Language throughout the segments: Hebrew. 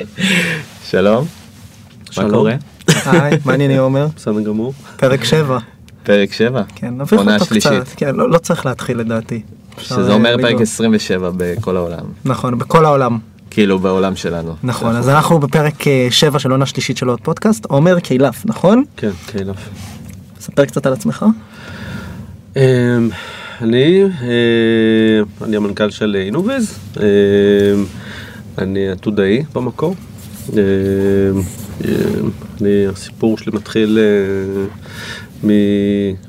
אוקיי. שלום. מה. קורה? היי, מה העניינים עומר? בסדר גמור. פרק 7. פרק 7. כן, נביך אותו. קצת. כן, לא לא צריך להתחיל לדעתי. שזה אומר אה, פרק לגרום. 27 בכל העולם. נכון, בכל העולם. כאילו בעולם שלנו. נכון, אז אנחנו בפרק 7 של עונה שלישית של עוד פודקאסט. עומר קילף, נכון? כן, קהילף. ספר קצת על עצמך. אמ, אני, אה, אני המנכ"ל של אינוויז, אמ, אני עתודאי במקור. אמ, אמ, אני, הסיפור שלי מתחיל אה, מ...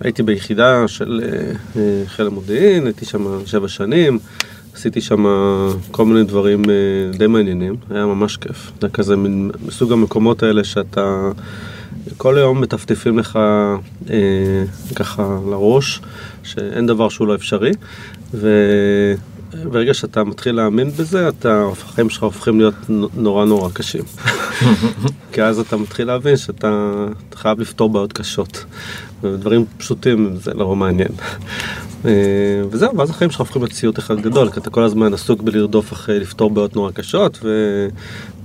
הייתי ביחידה של אה, חיל המודיעין, הייתי שם שבע שנים, עשיתי שם כל מיני דברים אה, די מעניינים, היה ממש כיף. זה כזה מין מסוג המקומות האלה שאתה... כל היום מטפטפים לך אה, ככה לראש, שאין דבר שהוא לא אפשרי, וברגע שאתה מתחיל להאמין בזה, אתה, החיים שלך הופכים להיות נו- נורא נורא קשים. כי אז אתה מתחיל להבין שאתה אתה חייב לפתור בעיות קשות. ודברים פשוטים זה לא מעניין. אה, וזהו, ואז החיים שלך הופכים לסיוט אחד גדול, כי אתה כל הזמן עסוק בלרדוף אחרי לפתור בעיות נורא קשות, ו...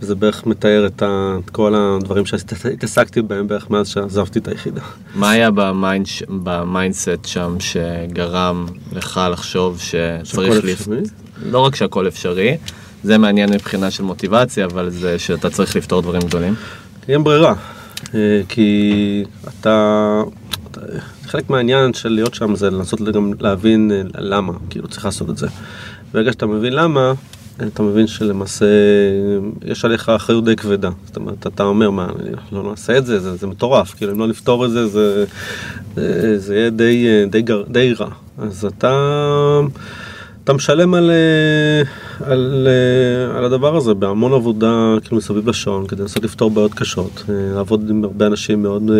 וזה בערך מתאר את, ה... את כל הדברים שהתעסקתי בהם בערך מאז שעזבתי את היחידה. מה היה ב mind- ב mindset שם שגרם לך לחשוב שצריך שהכל. אפשרי? לא רק שהכל אפשרי, זה מעניין מבחינה של מוטיבציה, אבל זה שאתה צריך לפתור דברים גדולים. אין ברירה, אה, כי אתה, חלק מהעניין של להיות שם זה לנסות גם להבין אה, למה, כאילו צריך לעשות את זה. ברגע שאתה מבין למה, אתה מבין שלמעשה יש עליך אחריות די כבדה. זאת אומרת, אתה אומר, מה, אני לא נעשה את זה, זה, זה מטורף, כאילו אם לא נפתור את זה, זה, זה, זה יהיה די, אה, די, גר- די רע. אז אתה... אתה משלם על, אה, על, אה, על הדבר הזה בהמון עבודה כאילו מסביב לשעון כדי לנסות לפתור בעיות קשות, אה, לעבוד עם הרבה אנשים מאוד,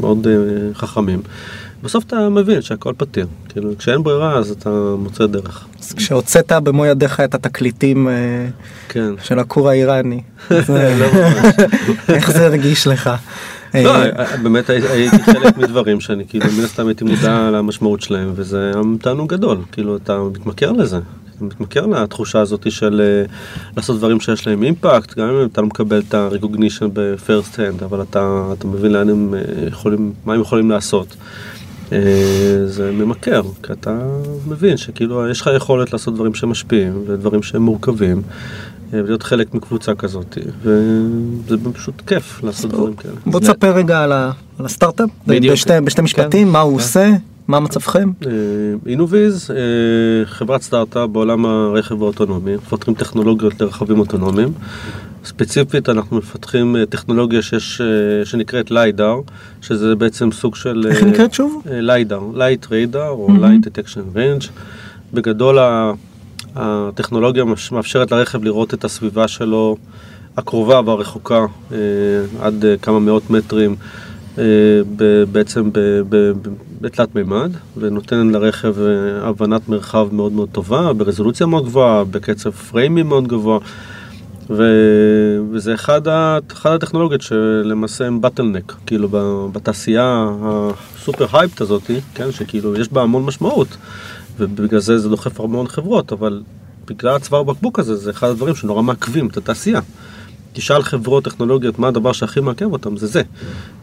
מאוד חכמים. בסוף אתה מבין שהכל פתיר, כאילו כשאין ברירה אז אתה מוצא דרך. אז כשהוצאת במו ידיך את התקליטים כן. של הכור האיראני, לא. איך זה הרגיש לך? אה, לא, באמת הי- הייתי חלק מדברים שאני כאילו מן הסתם הייתי מודע למשמעות שלהם וזה תענוג גדול, כאילו אתה מתמכר לזה. אתה מתמכר לתחושה הזאת של אה, לעשות דברים שיש להם אימפקט, גם אם אתה לא מקבל את ה-recognition ב-first hand, אבל אתה, אתה מבין לאן הם אה, יכולים, מה הם יכולים לעשות. אה, זה ממכר, כי אתה מבין שכאילו יש לך יכולת לעשות דברים שמשפיעים ודברים שהם מורכבים. אה, ולהיות חלק מקבוצה כזאת, וזה פשוט כיף לעשות דברים כאלה. בוא תספר רגע על הסטארט-אפ. בשתי- בשתי משפטים, מה הוא עושה, מה מצבכם? אה, אינוויז, אה, חברת סטארט-אפ בעולם הרכב האוטונומי, מפתחים טכנולוגיות לרכבים אוטונומיים. ספציפית אנחנו מפתחים אה, טכנולוגיה שיש, אה, שנקראת LiDAR, שזה בעצם סוג של... איך נקראת שוב? LiDAR, light radar או. light detection range. בגדול ה- הטכנולוגיה מאפשרת לרכב לראות את הסביבה שלו הקרובה והרחוקה אה, עד אה, כמה מאות מטרים אה, בעצם בתלת מימד ונותן לרכב הבנת מרחב מאוד מאוד טובה ברזולוציה מאוד גבוהה, בקצב פריימים מאוד גבוה ו... וזה אחד. אחד הטכנולוגיות שלמעשה הם בטלנק, כאילו בתעשייה הסופר הייפט הזאתי, כן, שכאילו יש בה המון משמעות ובגלל זה זה דוחף המון חברות, אבל בגלל הצוואר בקבוק הזה זה אחד הדברים שנורא מעכבים את התעשייה. תשאל חברות טכנולוגיות מה הדבר שהכי מעכב אותם, זה זה.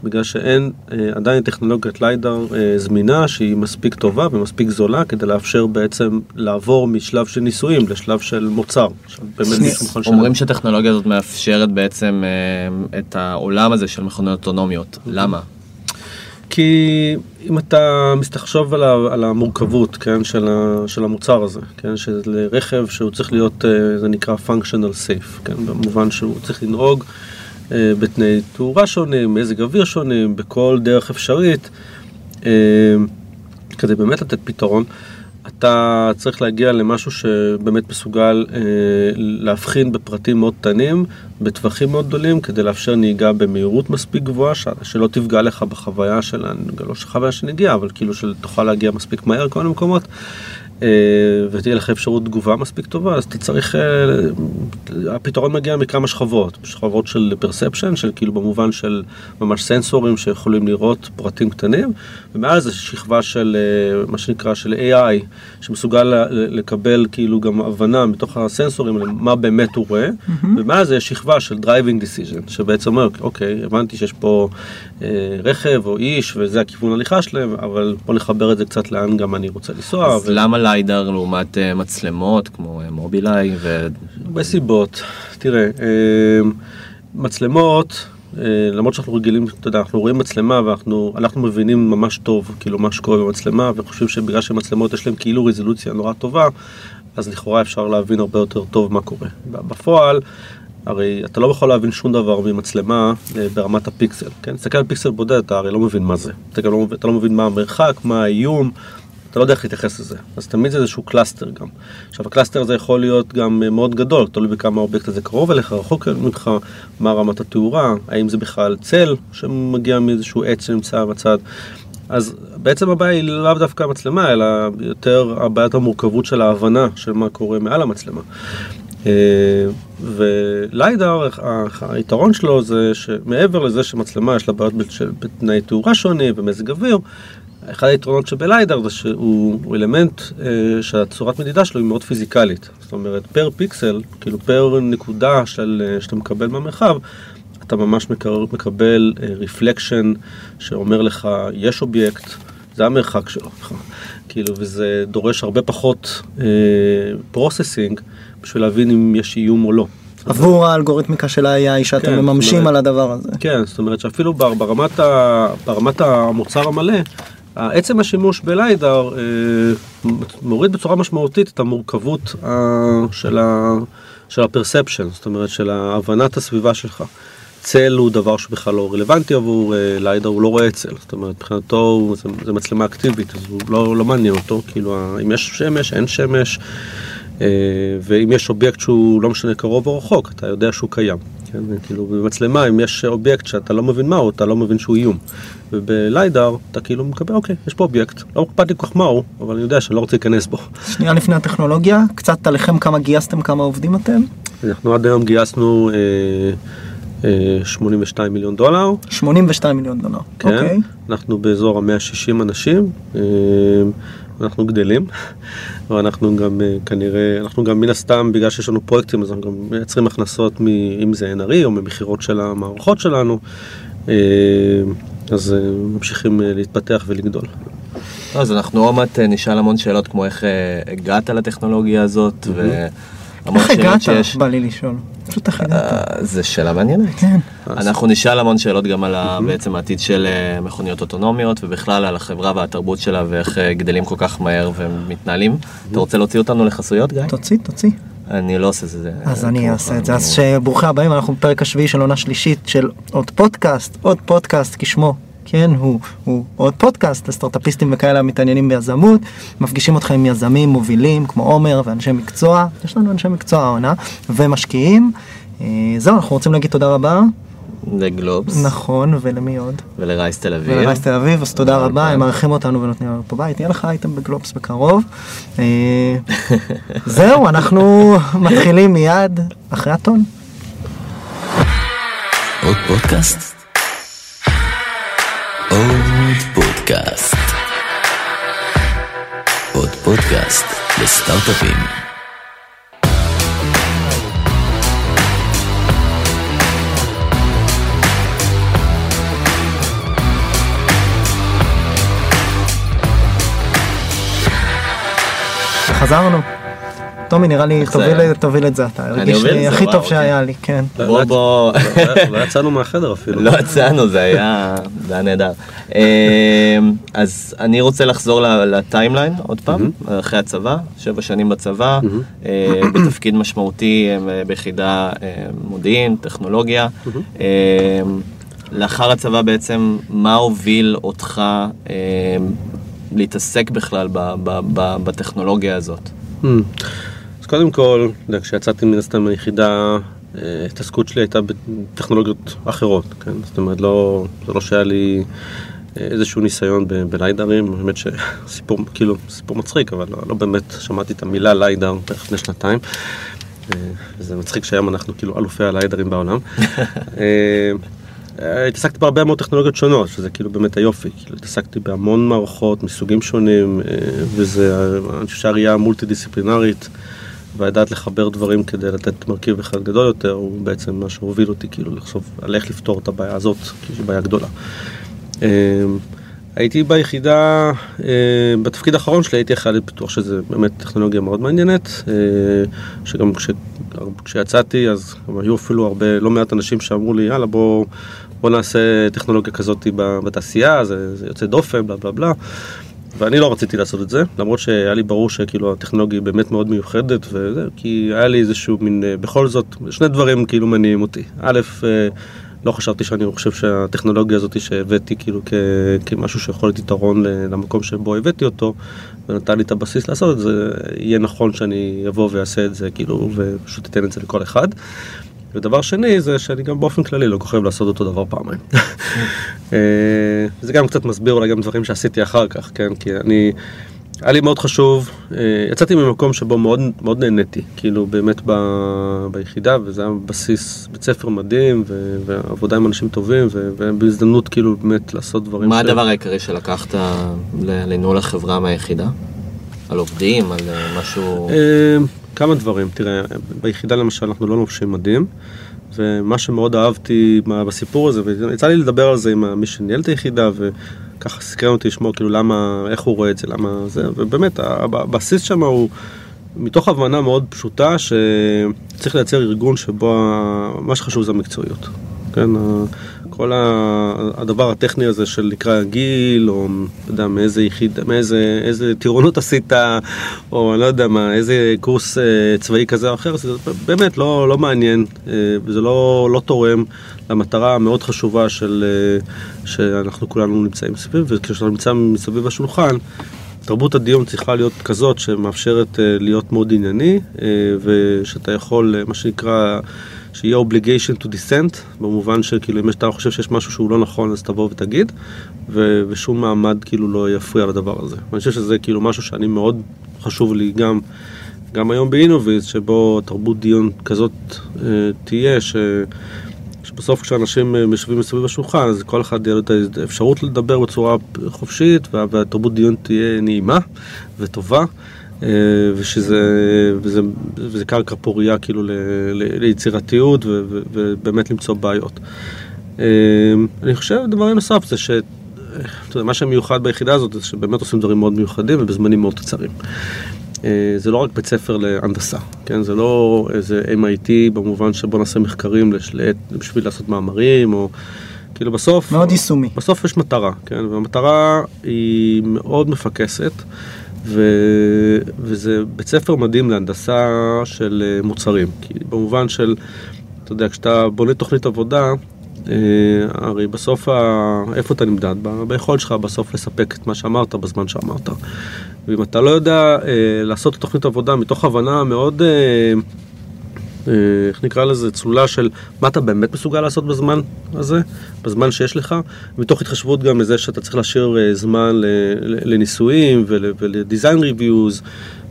בגלל שאין אה, עדיין טכנולוגיית ליידר אה, זמינה שהיא מספיק טובה ומספיק זולה כדי לאפשר בעצם לעבור משלב של ניסויים לשלב של מוצר. אומרים שהטכנולוגיה הזאת מאפשרת בעצם אה, את העולם הזה של מכוניות אוטונומיות. למה? כי אם אתה מסתחשוב על, על המורכבות, כן, של, ה, של המוצר הזה, כן, של רכב שהוא צריך להיות, אה, זה נקרא functional safe, כן, במובן שהוא צריך לנהוג אה, בתנאי תאורה שונים, מזג אוויר שונים, בכל דרך אפשרית, אה, כדי באמת לתת פתרון. אתה צריך להגיע למשהו שבאמת מסוגל אה, להבחין בפרטים מאוד קטנים, בטווחים מאוד גדולים, כדי לאפשר נהיגה במהירות מספיק גבוהה, ש- שלא תפגע לך בחוויה של, לא של חוויה של נגיעה, אבל כאילו שתוכל להגיע מספיק מהר כל מיני מקומות. אה, ותהיה לך אפשרות תגובה מספיק טובה, אז צריך, אה, הפתרון מגיע מכמה שכבות, שכבות של פרספשן, של כאילו במובן של ממש סנסורים שיכולים לראות פרטים קטנים, ומעל זה שכבה של אה, מה שנקרא של AI, שמסוגל לקבל כאילו גם הבנה מתוך הסנסורים מה באמת הוא רואה, ומעל זה יש שכבה של driving decision, שבעצם אומר, אוקיי, הבנתי שיש פה אה, רכב או איש וזה הכיוון הליכה שלהם, אבל בוא נחבר את זה קצת לאן גם אני רוצה לנסוע. אז למה ליידר לעומת אה, מצלמות כמו אה, מובילאיי ו... הרבה סיבות. תראה, אה, מצלמות, למרות שאנחנו רגילים, אתה יודע, אנחנו רואים מצלמה ואנחנו אנחנו מבינים ממש טוב, כאילו, מה שקורה במצלמה, וחושבים שבגלל שמצלמות יש להם כאילו רזולוציה נורא טובה, אז לכאורה אפשר להבין הרבה יותר טוב מה קורה. בפועל, הרי אתה לא יכול להבין שום דבר ממצלמה אה, ברמת הפיקסל, כן? תסתכל על פיקסל בודד, אתה הרי לא מבין מה זה. אתה גם לא, אתה לא מבין מה המרחק, מה האיום. אתה לא יודע איך להתייחס לזה, אז תמיד זה איזשהו cluster גם. עכשיו ה cluster הזה יכול להיות גם אה, מאוד גדול, תלוי בכמה האובייקט הזה קרוב אליך, רחוק ממך, מה רמת התאורה, האם זה בכלל צל שמגיע מאיזשהו עץ שנמצא בצד. אז בעצם הבעיה היא לאו דווקא המצלמה, אלא יותר הבעיית המורכבות של ההבנה של מה קורה מעל המצלמה. אה, ו LiDAR, היתרון שלו זה שמעבר לזה שמצלמה יש לה בעיות בתנאי תאורה שונים ומזג אוויר, אחד היתרונות שב LiDAR זה שהוא הוא אלמנט אה, שהצורת מדידה שלו היא מאוד פיזיקלית. זאת אומרת, פר פיקסל, כאילו פר נקודה של, אה, שאתה מקבל מהמרחב, אתה ממש מקר- מקבל reflection שאומר לך, יש אובייקט, זה המרחק שלו. כאילו, וזה דורש הרבה פחות processing בשביל להבין אם יש איום או לא. עבור האלגוריתמיקה של ה-AI שאתם כן, מממשים אומרת- על הדבר הזה. כן, זאת אומרת שאפילו בר- ברמת, ה, ברמת המוצר המלא, עצם השימוש בליידר אה, מוריד בצורה משמעותית את המורכבות של, ה, של ה perception, זאת אומרת של הבנת הסביבה שלך. צל הוא דבר שבכלל לא רלוונטי עבור אה, ליידר, הוא לא רואה צל, זאת אומרת מבחינתו זה, זה מצלמה אקטיבית, אז הוא לא, לא מעניין אותו, כאילו אם יש שמש, אין שמש, אה, ואם יש אובייקט שהוא לא משנה קרוב או רחוק, אתה יודע שהוא קיים. כן, כאילו במצלמה אם יש אובייקט שאתה לא מבין מהו, אתה לא מבין שהוא איום. ובליידר אתה כאילו מקבל, אוקיי, יש פה אובייקט, לא אכפת לי כל כך מהו, אבל אני יודע שאני לא רוצה להיכנס בו. שנייה לפני הטכנולוגיה, קצת עליכם כמה גייסתם, כמה עובדים אתם? אנחנו עד היום גייסנו אה, אה, 82 מיליון דולר, 82 מיליון דולר. כן, אוקיי. אנחנו באזור ה-160 אנשים, אה, אנחנו גדלים, ואנחנו גם אה, כנראה, אנחנו גם מן הסתם, בגלל שיש לנו פרויקטים, אז אנחנו גם מייצרים הכנסות, מ- אם זה NRE או ממכירות של המערכות שלנו, אה, אז אה, ממשיכים להתפתח ולגדול. אז אנחנו עוד מעט נשאל המון שאלות כמו איך הגעת לטכנולוגיה הזאת והמון איך הגעת? שיש. בא לי לשאול. פשוט איך הגעת? אה, זו שאלה מעניינת. כן. אנחנו נשאל המון שאלות גם על ה- בעצם העתיד של אה, מכוניות אוטונומיות ובכלל על החברה והתרבות שלה ואיך אה, גדלים כל כך מהר ומתנהלים. אתה רוצה להוציא אותנו לחסויות גיא? תוציא, תוציא. אני לא עושה את זה. אז אני אעשה את זה. אז שברוכים הבאים, אנחנו בפרק השביעי של עונה שלישית של עוד פודקאסט, עוד פודקאסט כשמו. כן, הוא, הוא עוד פודקאסט לסטארטאפיסטים וכאלה המתעניינים ביזמות, מפגישים אתכם עם יזמים מובילים כמו עומר ואנשי מקצוע, יש לנו אנשי מקצוע העונה, ומשקיעים. אה, זהו, אנחנו רוצים להגיד תודה רבה, לגלובס נכון, ולמי עוד? ולרייס תל אביב. ולרייס תל אביב, אז תודה רבה. הם מארחים אותנו ונותנים לנו פה בית, יהיה לך אייטם בגלובס בקרוב. אה, זהו, אנחנו מתחילים מיד אחרי הטון. עוד פודקאסט? פודקאסט. עוד פודקאסט לסטארט-אפים. חזרנו. טומי נראה לי תוביל, את זה אתה, אני הרגיש אוביל את לי זה? הכי טוב אוקיי. שהיה לי, כן. בוא בוא. לא- לא יצאנו מהחדר אפילו. לא יצאנו, זה היה, זה היה נהדר. אמ, אז אני רוצה לחזור ל- ל timeline עוד פעם, אחרי הצבא, שבע שנים בצבא, אה, בתפקיד משמעותי אה, ביחידה אה, מודיעין, טכנולוגיה. לאחר הצבא בעצם, מה הוביל אותך אמ, להתעסק בכלל ב- ב- ב- בטכנולוגיה הזאת? Hmm. אז קודם כל, כשיצאתי מן הסתם מהיחידה, אה, ההתעסקות שלי הייתה בטכנולוגיות אחרות, כן? זאת אומרת, לא, זה לא שהיה לי איזשהו ניסיון בליידרים, באמת שסיפור, כאילו, סיפור מצחיק, אבל לא, לא באמת שמעתי את המילה ליידר בערך לפני שנתיים. אה, זה מצחיק שהיום אנחנו כאילו אלופי הליידרים בעולם. אה, אה, התעסקתי בהרבה מאוד טכנולוגיות שונות, שזה כאילו באמת היופי, כאילו התעסקתי בהמון מערכות מסוגים שונים, אה, וזה, אני חושב שהראייה המולטי דיסציפלינרית, והידעת לחבר דברים כדי לתת מרכיב אחד גדול יותר, הוא בעצם מה שהוביל אותי כאילו לחשוב על איך לפתור את הבעיה הזאת, כי זו בעיה גדולה. אה, הייתי ביחידה, אה, בתפקיד האחרון שלי הייתי אחראי לפיתוח שזה באמת טכנולוגיה מאוד מעניינת, אה, שגם כש, כשיצאתי אז היו אפילו הרבה, לא מעט אנשים שאמרו לי יאללה בוא, בוא נעשה טכנולוגיה כזאת בתעשייה, זה, זה יוצא דופן, בלה בלה בלה. ואני לא רציתי לעשות את זה, למרות שהיה לי ברור שכאילו הטכנולוגיה היא באמת מאוד מיוחדת וזה, כי היה לי איזשהו מין, אה, בכל זאת, שני דברים כאילו מניעים אותי. א', אה, לא חשבתי שאני חושב שהטכנולוגיה הזאת שהבאתי כאילו כ, כמשהו שיכול להיות יתרון למקום שבו הבאתי אותו, ונתן לי את הבסיס לעשות את זה, יהיה נכון שאני אבוא ואעשה את זה כאילו, ופשוט אתן את זה לכל אחד. ודבר שני זה שאני גם באופן כללי לא כל כך אוהב לעשות אותו דבר פעמיים. אה, זה גם קצת מסביר אולי גם דברים שעשיתי אחר כך, כן? כי אני, היה לי מאוד חשוב, אה, יצאתי ממקום שבו מאוד, מאוד נהניתי, כאילו באמת ב, ביחידה, וזה היה בסיס, בית ספר מדהים, ו, ועבודה עם אנשים טובים, ו, ובהזדמנות כאילו באמת לעשות דברים מה הדבר העיקרי שלקחת לניהול החברה מהיחידה? על עובדים, על אה, משהו... כמה דברים, תראה, ביחידה למשל אנחנו לא לובשים מדים, ומה שמאוד אהבתי בסיפור הזה, ויצא לי לדבר על זה עם מי שניהל את היחידה, וככה סקרן אותי לשמוע כאילו למה, איך הוא רואה את זה, למה זה, ובאמת הב- הבסיס שם הוא מתוך הבנה מאוד פשוטה שצריך לייצר ארגון שבו מה שחשוב זה המקצועיות. כן, כל הדבר הטכני הזה של נקרא גיל, או אתה יודע, מאיזה יחיד, מאיזה איזה טירונות עשית, או אני לא יודע מה, איזה קורס אה, צבאי כזה או אחר, זה באמת לא, לא מעניין, אה, וזה לא, לא תורם למטרה המאוד חשובה של, אה, שאנחנו כולנו נמצאים מסביב, וכשאתה נמצא מסביב השולחן, תרבות הדיון צריכה להיות כזאת שמאפשרת להיות מאוד ענייני, ושאתה יכול, מה שנקרא, שיהיה obligation to dissent, במובן שכאילו אם אתה חושב שיש משהו שהוא לא נכון אז תבוא ותגיד, ו- ושום מעמד כאילו לא יפריע לדבר הזה. ואני חושב שזה כאילו משהו שאני מאוד חשוב לי גם, גם היום באינוביז, שבו תרבות דיון כזאת אה, תהיה, ש... שבסוף כשאנשים אה, יושבים מסביב לשולחן, אז כל אחד יהיה לו את האפשרות לדבר בצורה חופשית, וה- והתרבות דיון תהיה נעימה וטובה, ושזה וזה, וזה קרקע פורייה כאילו ל, ל, ליצירתיות ו, ו, ובאמת למצוא בעיות. אה, אני חושב דבר נוסף זה ש... אתה יודע, מה שמיוחד ביחידה הזאת זה שבאמת עושים דברים מאוד מיוחדים ובזמנים מאוד קצרים. אה, זה לא רק בית ספר להנדסה, כן? זה לא איזה MIT במובן שבו נעשה מחקרים לשלט, בשביל לעשות מאמרים, או כאילו בסוף... מאוד יישומי. בסוף יש מטרה, כן? והמטרה היא מאוד מפקסת, ו... וזה בית ספר מדהים להנדסה של אה, מוצרים. כי במובן של, אתה יודע, כשאתה בונה תוכנית עבודה, אה, הרי בסוף, ה... איפה אתה נמדד? ביכולת שלך בסוף לספק את מה שאמרת בזמן שאמרת. ואם אתה לא יודע אה, לעשות תוכנית עבודה מתוך הבנה מאוד, איך נקרא לזה, צלולה של מה אתה באמת מסוגל לעשות בזמן הזה, בזמן שיש לך, מתוך התחשבות גם לזה שאתה צריך להשאיר אה, זמן לניסויים ול- ולדיזיין ריוויוז.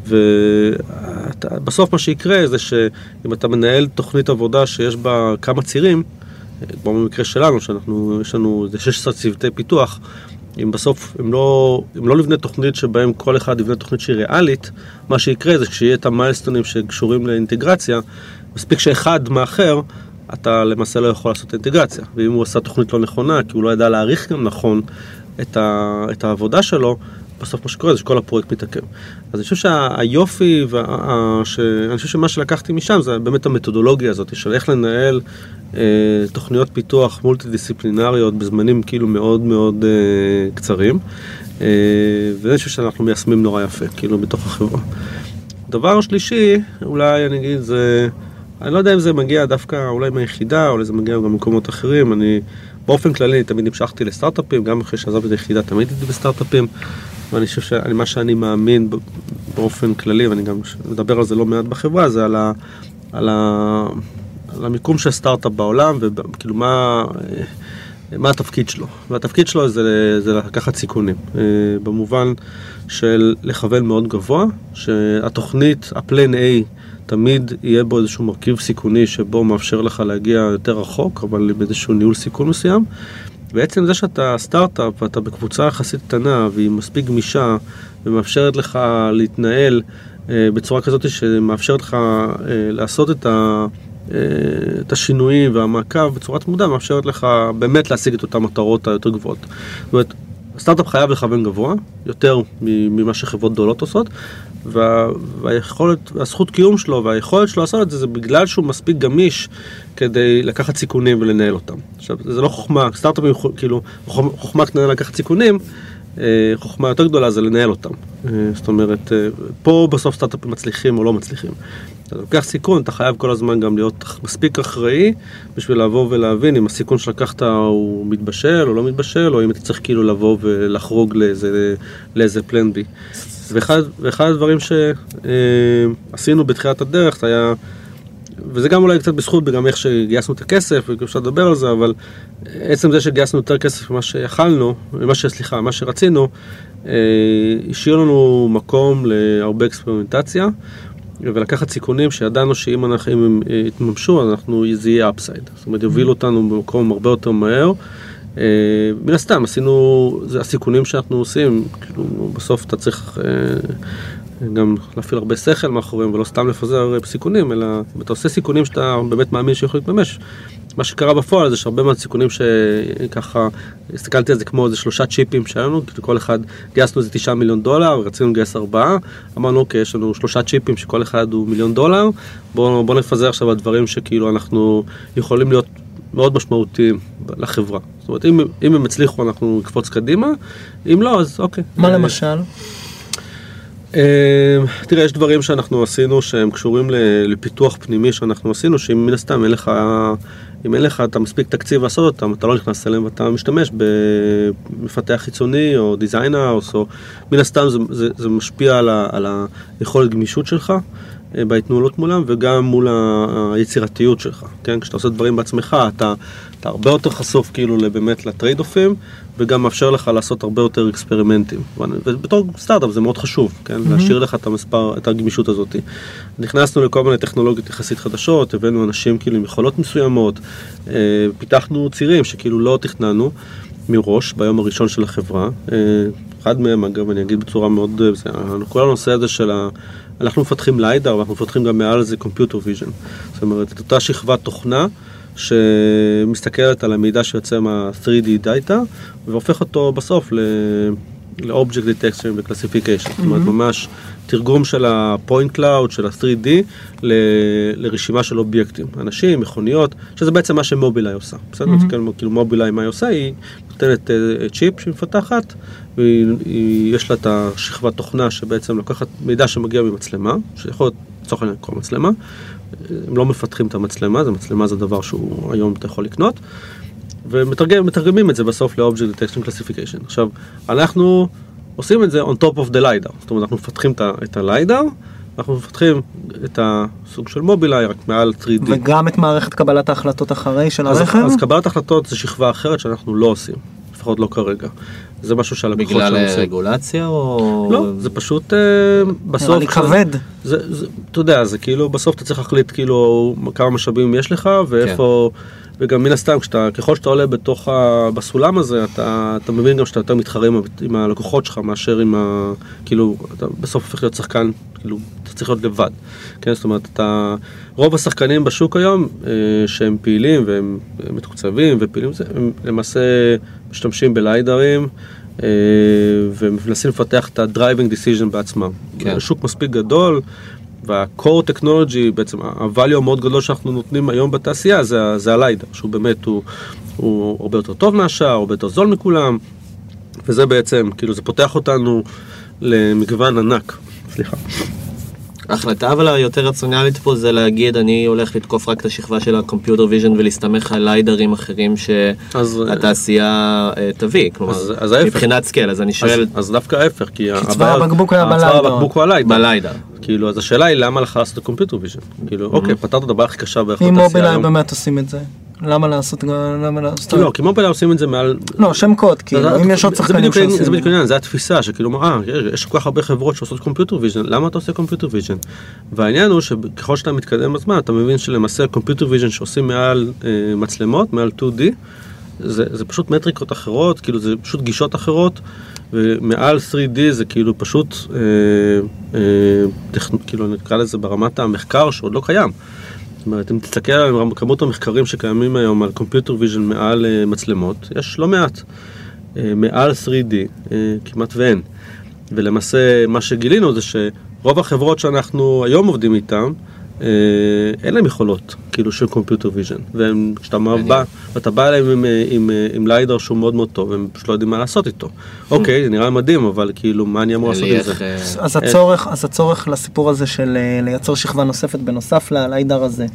ובסוף מה שיקרה זה שאם אתה מנהל תוכנית עבודה שיש בה כמה צירים, כמו במקרה שלנו, שאנחנו, יש לנו איזה 16 צוותי פיתוח, אם בסוף, אם לא, אם לא נבנה תוכנית שבהם כל אחד יבנה תוכנית שהיא ריאלית, מה שיקרה זה כשיהיה את המיילסטונים שקשורים לאינטגרציה, מספיק שאחד מאחר, אתה למעשה לא יכול לעשות אינטגרציה. ואם הוא עשה תוכנית לא נכונה, כי הוא לא ידע להעריך גם נכון את, ה, את העבודה שלו, בסוף מה שקורה זה שכל הפרויקט מתעכב. אז אני חושב שהיופי, וה, ש, אני חושב שמה שלקחתי משם זה באמת המתודולוגיה הזאת של איך לנהל אה, תוכניות פיתוח מולטי דיסציפלינריות בזמנים כאילו מאוד מאוד אה, קצרים. אה, ואני חושב שאנחנו מיישמים נורא יפה, כאילו בתוך החברה. דבר שלישי, אולי אני אגיד, זה, אני לא יודע אם זה מגיע דווקא אולי מהיחידה, אולי זה מגיע גם ממקומות אחרים, אני באופן כללי תמיד המשכתי לסטארט-אפים, גם אחרי שעזבתי את היחידה תמיד הייתי בסטארט-אפים, ואני חושב שמה שאני מאמין באופן כללי, ואני גם מדבר על זה לא מעט בחברה, זה על, ה, על, ה, על המיקום של סטארט-אפ בעולם, וכאילו מה... מה התפקיד שלו? והתפקיד שלו זה, זה לקחת סיכונים, אה, במובן של לכוון מאוד גבוה, שהתוכנית, הפלן A, תמיד יהיה בו איזשהו מרכיב סיכוני שבו מאפשר לך להגיע יותר רחוק, אבל באיזשהו ניהול סיכון מסוים. בעצם זה שאתה סטארט-אפ ואתה בקבוצה יחסית קטנה והיא מספיק גמישה ומאפשרת לך להתנהל אה, בצורה כזאת שמאפשרת לך אה, לעשות את, ה, אה, את השינויים והמעקב בצורה תמודה, מאפשרת לך באמת להשיג את אותן מטרות היותר גבוהות. זאת אומרת, הסטארט-אפ חייב לכוון גבוה, יותר ממה שחברות גדולות עושות, וה, והיכולת, הזכות קיום שלו והיכולת שלו לעשות את זה, זה בגלל שהוא מספיק גמיש כדי לקחת סיכונים ולנהל אותם. עכשיו, זה לא חוכמה, סטארט-אפים, כאילו, חוכמה קטנה לקחת סיכונים, אה, חוכמה יותר גדולה זה לנהל אותם. אה, זאת אומרת, אה, פה בסוף סטארט-אפים מצליחים או לא מצליחים. אתה לוקח סיכון, אתה חייב כל הזמן גם להיות מספיק אחראי בשביל לבוא ולהבין אם הסיכון שלקחת הוא מתבשל או לא מתבשל, או אם אתה צריך כאילו לבוא ולחרוג לאיזה, לאיזה פלן בי. ואחד, ואחד הדברים שעשינו בתחילת הדרך זה היה, וזה גם אולי קצת בזכות וגם איך שגייסנו את הכסף, ואפשר לדבר על זה, אבל עצם זה שגייסנו יותר כסף ממה שיכלנו, ממה ש... סליחה, מה שרצינו, אה, השאיר לנו מקום להרבה אקספרימנטציה. ולקחת סיכונים שידענו שאם אנחנו, אם הם יתממשו, אנחנו, זה יהיה אפסייד. זאת אומרת, יובילו אותנו במקום הרבה יותר מהר. Uh, מן הסתם, עשינו, זה הסיכונים שאנחנו עושים, כאילו, בסוף אתה צריך uh, גם להפעיל הרבה שכל מאחוריהם, ולא סתם לפזר סיכונים, אלא אתה עושה סיכונים שאתה באמת מאמין שיכולים להתממש. מה שקרה בפועל זה שהרבה מאוד סיכונים שככה, הסתכלתי על זה כמו איזה שלושה צ'יפים שהיו לנו, כאילו כל אחד, גייסנו איזה תשעה מיליון דולר, רצינו לגייס ארבעה, אמרנו אוקיי, יש לנו שלושה צ'יפים שכל אחד הוא מיליון דולר, בואו בוא נפזר עכשיו על דברים שכאילו אנחנו יכולים להיות מאוד משמעותיים לחברה. זאת אומרת, אם, אם הם הצליחו אנחנו נקפוץ קדימה, אם לא, אז אוקיי. מה למשל? אה, תראה, יש דברים שאנחנו עשינו שהם קשורים לפיתוח פנימי שאנחנו עשינו, שאם מן הסתם אין לך, אם אין לך את המספיק תקציב לעשות אותם, אתה לא נכנס אליהם ואתה משתמש במפתח חיצוני או designers, או מן הסתם זה, זה, זה משפיע על, ה, על היכולת גמישות שלך. אה, בהתנהלות מולם וגם מול היצירתיות שלך, כן? כשאתה עושה דברים בעצמך, אתה, אתה הרבה יותר חשוף כאילו באמת ל trade-offים וגם מאפשר לך לעשות הרבה יותר experimentים. ובתור סטארט-אפ זה מאוד חשוב, כן? Mm-hmm. להשאיר לך את המספר, את הגמישות הזאת. נכנסנו לכל מיני טכנולוגיות יחסית חדשות, הבאנו אנשים כאילו עם יכולות מסוימות, אה, פיתחנו צירים שכאילו לא תכננו. מראש ביום הראשון של החברה. אה, אחד מהם, אגב, אני אגיד בצורה מאוד... כל הנושא הזה של ה... אנחנו מפתחים ליידר ואנחנו מפתחים גם מעל זה Computer Vision. זאת אומרת, את אותה שכבת תוכנה שמסתכלת על המידע שיוצא מה-3D Data והופך אותו בסוף ל-Object Detection ו-Classification. זאת אומרת, ממש תרגום של ה-Point Cloud, של ה-3D, ל- לרשימה של אובייקטים. אנשים, מכוניות, שזה בעצם מה שמובילאיי עושה. בסדר? Mm-hmm. כאילו מובילאיי מה היא עושה? היא נותנת uh, צ'יפ שהיא מפתחת, ויש לה את השכבת תוכנה שבעצם לוקחת מידע שמגיע ממצלמה, שיכול להיות לצורך העניין כל מצלמה. הם לא מפתחים את המצלמה, זה מצלמה זה דבר שהוא היום אתה יכול לקנות. ומתרגמים את זה בסוף ל-Object Detection Classification. עכשיו, אנחנו עושים את זה on top of the LiDAR, זאת אומרת אנחנו מפתחים את ה-LiDAR, אנחנו מפתחים את הסוג של מובילאיי רק מעל 3D. וגם את מערכת קבלת ההחלטות אחרי של אז, הרכב? אז קבלת החלטות זה שכבה אחרת שאנחנו לא עושים, לפחות לא כרגע. זה משהו שהלקוחות שלנו עושים. בגלל רגולציה או... לא, זה פשוט אה, בסוף... נראה לי כבד. זה, זה, אתה יודע, זה כאילו, בסוף אתה צריך להחליט כאילו כמה משאבים יש לך ואיפה... כן. וגם מן הסתם, כשאתה, ככל שאתה עולה בתוך ה... בסולם הזה, אתה, אתה מבין גם שאתה יותר מתחרה עם, עם הלקוחות שלך מאשר עם ה... כאילו, אתה בסוף הופך להיות שחקן, כאילו, אתה צריך להיות לבד. כן, זאת אומרת, אתה... רוב השחקנים בשוק היום, אה, שהם פעילים והם מתוקצבים ופעילים, הם למעשה משתמשים בליידרים. אה, ומנסים לפתח את ה-driving decision בעצמם. כן. שוק מספיק גדול, וה-core technology, בעצם ה-value המאוד גדול שאנחנו נותנים היום בתעשייה זה, זה הליידר, שהוא באמת, הוא, הוא הרבה יותר טוב מהשאר, הרבה יותר זול מכולם, וזה בעצם, כאילו זה פותח אותנו למגוון ענק. סליחה. ההחלטה אבל היותר רציונלית פה זה להגיד אני הולך לתקוף רק את השכבה של ה computer vision ולהסתמך על ליידרים אחרים שהתעשייה אה, תביא, כלומר אז, אז מבחינת scale, אז אני שואל... אז, אז דווקא ההפך, כי צוואר הבקבוק היה בליידר. צוואר הבקבוק הוא הליידר. בליידר. כאילו, אז השאלה היא למה לך לעשות computer vision? כאילו, אוקיי, פתרת את הבעיה הכי קשה בערך בתעשייה היום. אם מובילאיי באמת עושים את זה. למה לעשות, למה לעשות, לא, כי מובילאיי עושים את זה מעל... לא, שם קוד, כאילו, אם יש עוד שחקנים שעושים, זה בדיוק העניין, זה התפיסה שכאילו, אה, יש כל כך הרבה חברות שעושות computer vision, למה אתה עושה computer vision? והעניין הוא שככל שאתה מתקדם בזמן, אתה מבין שלמעשה computer vision שעושים מעל אה, מצלמות, מעל 2D, זה, זה פשוט מטריקות אחרות, כאילו זה פשוט גישות אחרות, ומעל 3D זה כאילו פשוט, אה, אה, טכנ... כאילו נקרא לזה ברמת המחקר שעוד לא קיים. זאת אומרת, אם תסתכל על כמות המחקרים שקיימים היום על computer vision מעל אה, מצלמות, יש לא מעט. אה, מעל 3D אה, כמעט ואין. ולמעשה מה שגילינו זה שרוב החברות שאנחנו היום עובדים איתן, אין להם יכולות, כאילו של computer vision. וכשאתה בא, ואתה בא אליהם עם, אה, עם, אה, עם ליידר שהוא מאוד מאוד טוב, הם פשוט לא יודעים מה לעשות איתו. אוקיי, זה נראה מדהים, אבל כאילו, מה אני אמור לעשות עם זה? אה, אז הצורך, אז הצורך לסיפור הזה של אה, לייצר שכבה נוספת בנוסף לליידר הזה,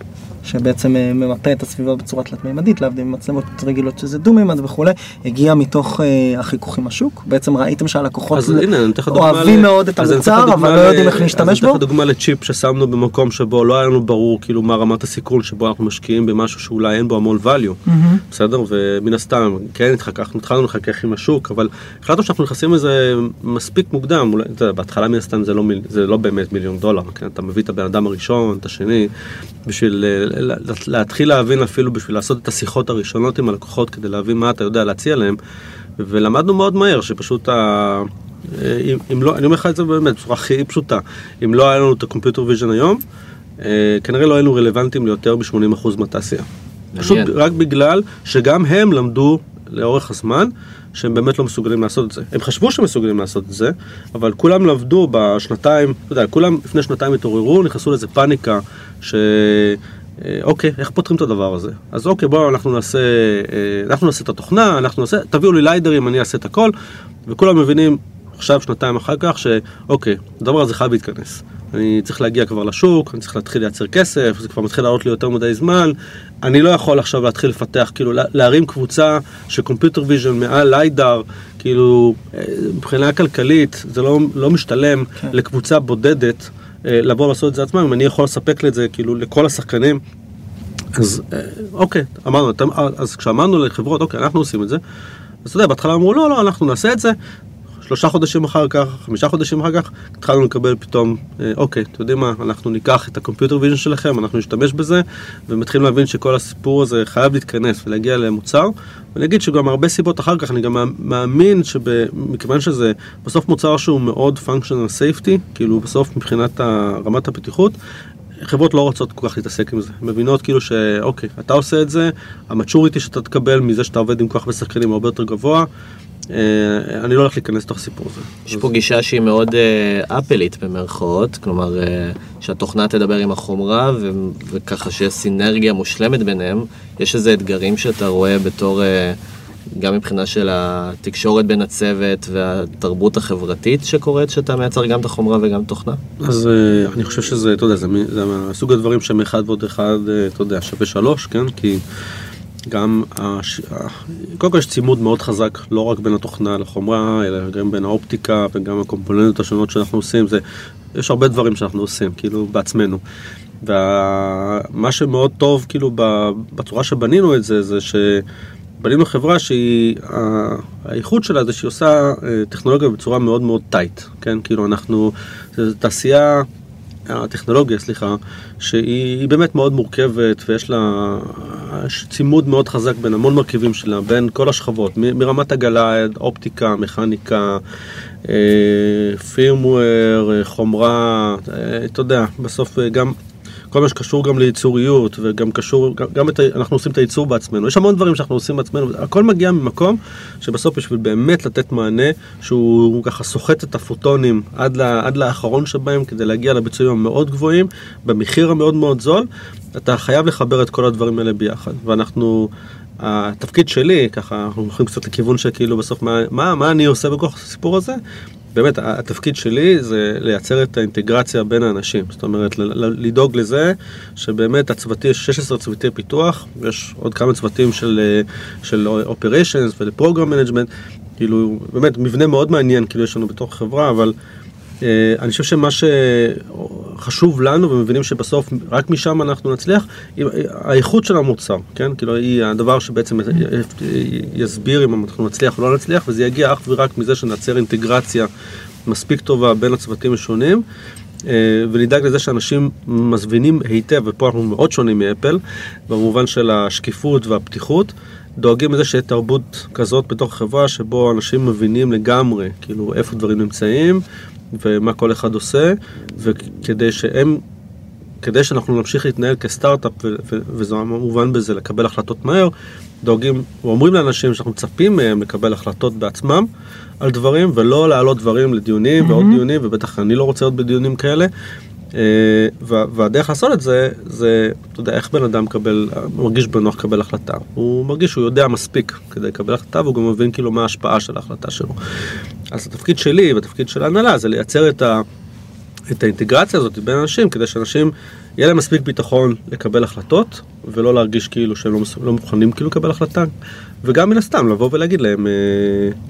שבעצם אה, ממפה את הסביבה בצורה תלת-מימדית, להבדיל ממצלמות רגילות שזה דו-מימד וכולי, הגיע מתוך אה, החיכוך עם השוק. בעצם ראיתם שהלקוחות אוהבים ל- מאוד את המוצר, אבל לא ל- יודעים איך להשתמש אז אני בו. אתן לך דוגמה לצ'יפ ששמנו במקום שבו לא היה לנו ברור כאילו מה רמת הסיכון שבו אנחנו משקיעים במשהו שאולי אין בו המון value, בסדר? ומן הסתם, כן, התחככנו, התחלנו לחכך עם השוק, אבל החלטנו שאנחנו נכנסים לזה מספיק מוקדם, אולי, אתה יודע, בהתחלה מן הסתם זה לא, מיל- זה לא באמת מיליון דולר, כן? אתה מביא את הבן אדם הראשון, את השני, בשביל אה, ל- ל- להתחיל להבין אפילו, בשביל לעשות את השיחות הראשונות עם הלקוחות כדי להבין מה אתה יודע להציע להם, ולמדנו מאוד מהר שפשוט ה... אה, אם, אם לא, אני אומר לך את זה באמת בצורה הכי פשוטה, אם לא היה לנו את ה computer vision היום, אה, כנראה לא היינו רלוונטיים ליותר מ-80% מהתעשייה. פשוט. רק בגלל שגם הם למדו לאורך הזמן שהם באמת לא מסוגלים לעשות את זה. הם חשבו שהם מסוגלים לעשות את זה, אבל כולם למדו בשנתיים, אתה יודע, כולם לפני שנתיים התעוררו, נכנסו לאיזה פאניקה ש... אה, אוקיי, איך פותרים את הדבר הזה? אז אוקיי, בואו אנחנו נעשה, אה, אנחנו נעשה את התוכנה, אנחנו נעשה, תביאו לי ליידרים, אני אעשה את הכל, וכולם מבינים עכשיו, שנתיים אחר כך, שאוקיי, הדבר הזה חייב להתכנס. אני צריך להגיע כבר לשוק, אני צריך להתחיל לייצר כסף, זה כבר מתחיל לעלות לי יותר מדי זמן. אני לא יכול עכשיו להתחיל לפתח, כאילו לה- להרים קבוצה של computer vision מעל ליידר, כאילו אה, מבחינה כלכלית זה לא, לא משתלם כן. לקבוצה בודדת אה, לבוא לעשות את זה עצמם, אם אני יכול לספק את זה כאילו לכל השחקנים. אז אה, אוקיי, אמרנו, אז כשאמרנו לחברות, אוקיי, אנחנו עושים את זה, אז אתה יודע, בהתחלה אמרו, לא, לא, אנחנו נעשה את זה. שלושה חודשים אחר כך, חמישה חודשים אחר כך, התחלנו לקבל פתאום, אה, אוקיי, אתם יודעים מה, אנחנו ניקח את ה computer vision שלכם, אנחנו נשתמש בזה, ומתחילים להבין שכל הסיפור הזה חייב להתכנס ולהגיע למוצר. ואני אגיד שגם הרבה סיבות אחר כך, אני גם מאמין שמכיוון שזה בסוף מוצר שהוא מאוד functional safety, כאילו בסוף מבחינת רמת הבטיחות, חברות לא רוצות כל כך להתעסק עם זה, מבינות כאילו שאוקיי, אתה עושה את זה, המצ'וריטי שאתה תקבל מזה שאתה עובד עם כל כך הרבה שחקנים הרבה יותר גבוה, אני לא הולך להיכנס לתוך הסיפור הזה. יש פה גישה שהיא מאוד אה, אפלית במרכאות, כלומר אה, שהתוכנה תדבר עם החומרה ו- וככה שיש סינרגיה מושלמת ביניהם. יש איזה אתגרים שאתה רואה בתור, אה, גם מבחינה של התקשורת בין הצוות והתרבות החברתית שקורית, שאתה מייצר גם את החומרה וגם תוכנה? אז אה, אני חושב שזה, אתה יודע, זה, מ- זה מהסוג הדברים שמאחד ועוד אחד, אה, אתה יודע, שווה שלוש, כן? כי גם, הש... קודם כל יש צימוד מאוד חזק, לא רק בין התוכנה לחומרה, אלא גם בין האופטיקה וגם הקומפוננטות השונות שאנחנו עושים, זה, יש הרבה דברים שאנחנו עושים, כאילו, בעצמנו. ומה שמאוד טוב, כאילו, בצורה שבנינו את זה, זה שבנינו חברה שהיא, האיכות שלה זה שהיא עושה אה, טכנולוגיה בצורה מאוד מאוד טייט, כן? כאילו, אנחנו, זו תעשייה... הטכנולוגיה, סליחה, שהיא היא באמת מאוד מורכבת ויש לה יש צימוד מאוד חזק בין המון מרכיבים שלה, בין כל השכבות, מ- מרמת עגלה, אופטיקה, מכניקה, פירמוור, חומרה, אה, אתה יודע, בסוף אה, גם כל מה שקשור גם לייצוריות וגם קשור, גם, גם את, אנחנו עושים את הייצור בעצמנו, יש המון דברים שאנחנו עושים בעצמנו, הכל מגיע ממקום שבסוף בשביל באמת לתת מענה שהוא ככה סוחט את הפוטונים עד, לה, עד לאחרון שבהם כדי להגיע לביצועים המאוד גבוהים, במחיר המאוד מאוד זול, אתה חייב לחבר את כל הדברים האלה ביחד, ואנחנו... התפקיד שלי, ככה אנחנו הולכים קצת לכיוון שכאילו בסוף מה, מה, מה אני עושה בכוח הסיפור הזה? באמת, התפקיד שלי זה לייצר את האינטגרציה בין האנשים. זאת אומרת, לדאוג לזה שבאמת הצוותים, יש 16 צוותי פיתוח, יש עוד כמה צוותים של, של operations ול-program management, כאילו, באמת, מבנה מאוד מעניין, כאילו, יש לנו בתוך חברה, אבל אני חושב שמה חשוב לנו ומבינים שבסוף רק משם אנחנו נצליח, האיכות של המוצר, כן? כאילו היא הדבר שבעצם יסביר אם אנחנו נצליח או לא נצליח, וזה יגיע אך ורק מזה שנייצר אינטגרציה מספיק טובה בין הצוותים השונים. אה, ונדאג לזה שאנשים מזמינים היטב, ופה אנחנו מאוד שונים מאפל, במובן של השקיפות והפתיחות, דואגים לזה שיהיה תרבות כזאת בתוך החברה, שבו אנשים מבינים לגמרי, כאילו, איפה דברים נמצאים, ומה כל אחד עושה, וכדי שהם, כדי שאנחנו נמשיך להתנהל כסטארט-אפ, ו- ו- וזה מובן בזה, לקבל החלטות מהר, דואגים, ואומרים לאנשים שאנחנו מצפים מהם לקבל החלטות בעצמם על דברים, ולא להעלות דברים לדיונים ועוד דיונים, ובטח אני לא רוצה להיות בדיונים כאלה. אה, וה- והדרך לעשות את זה, זה, אתה יודע, איך בן אדם מקבל, מרגיש בנוח לקבל החלטה. הוא מרגיש שהוא יודע מספיק כדי לקבל החלטה, והוא גם מבין כאילו מה ההשפעה של ההחלטה שלו. אז התפקיד שלי והתפקיד של ההנהלה זה לייצר את, ה, את האינטגרציה הזאת בין אנשים, כדי שאנשים, יהיה להם מספיק ביטחון לקבל החלטות, ולא להרגיש כאילו שהם לא, לא מוכנים כאילו לקבל החלטה, וגם מן הסתם לבוא ולהגיד להם, אה,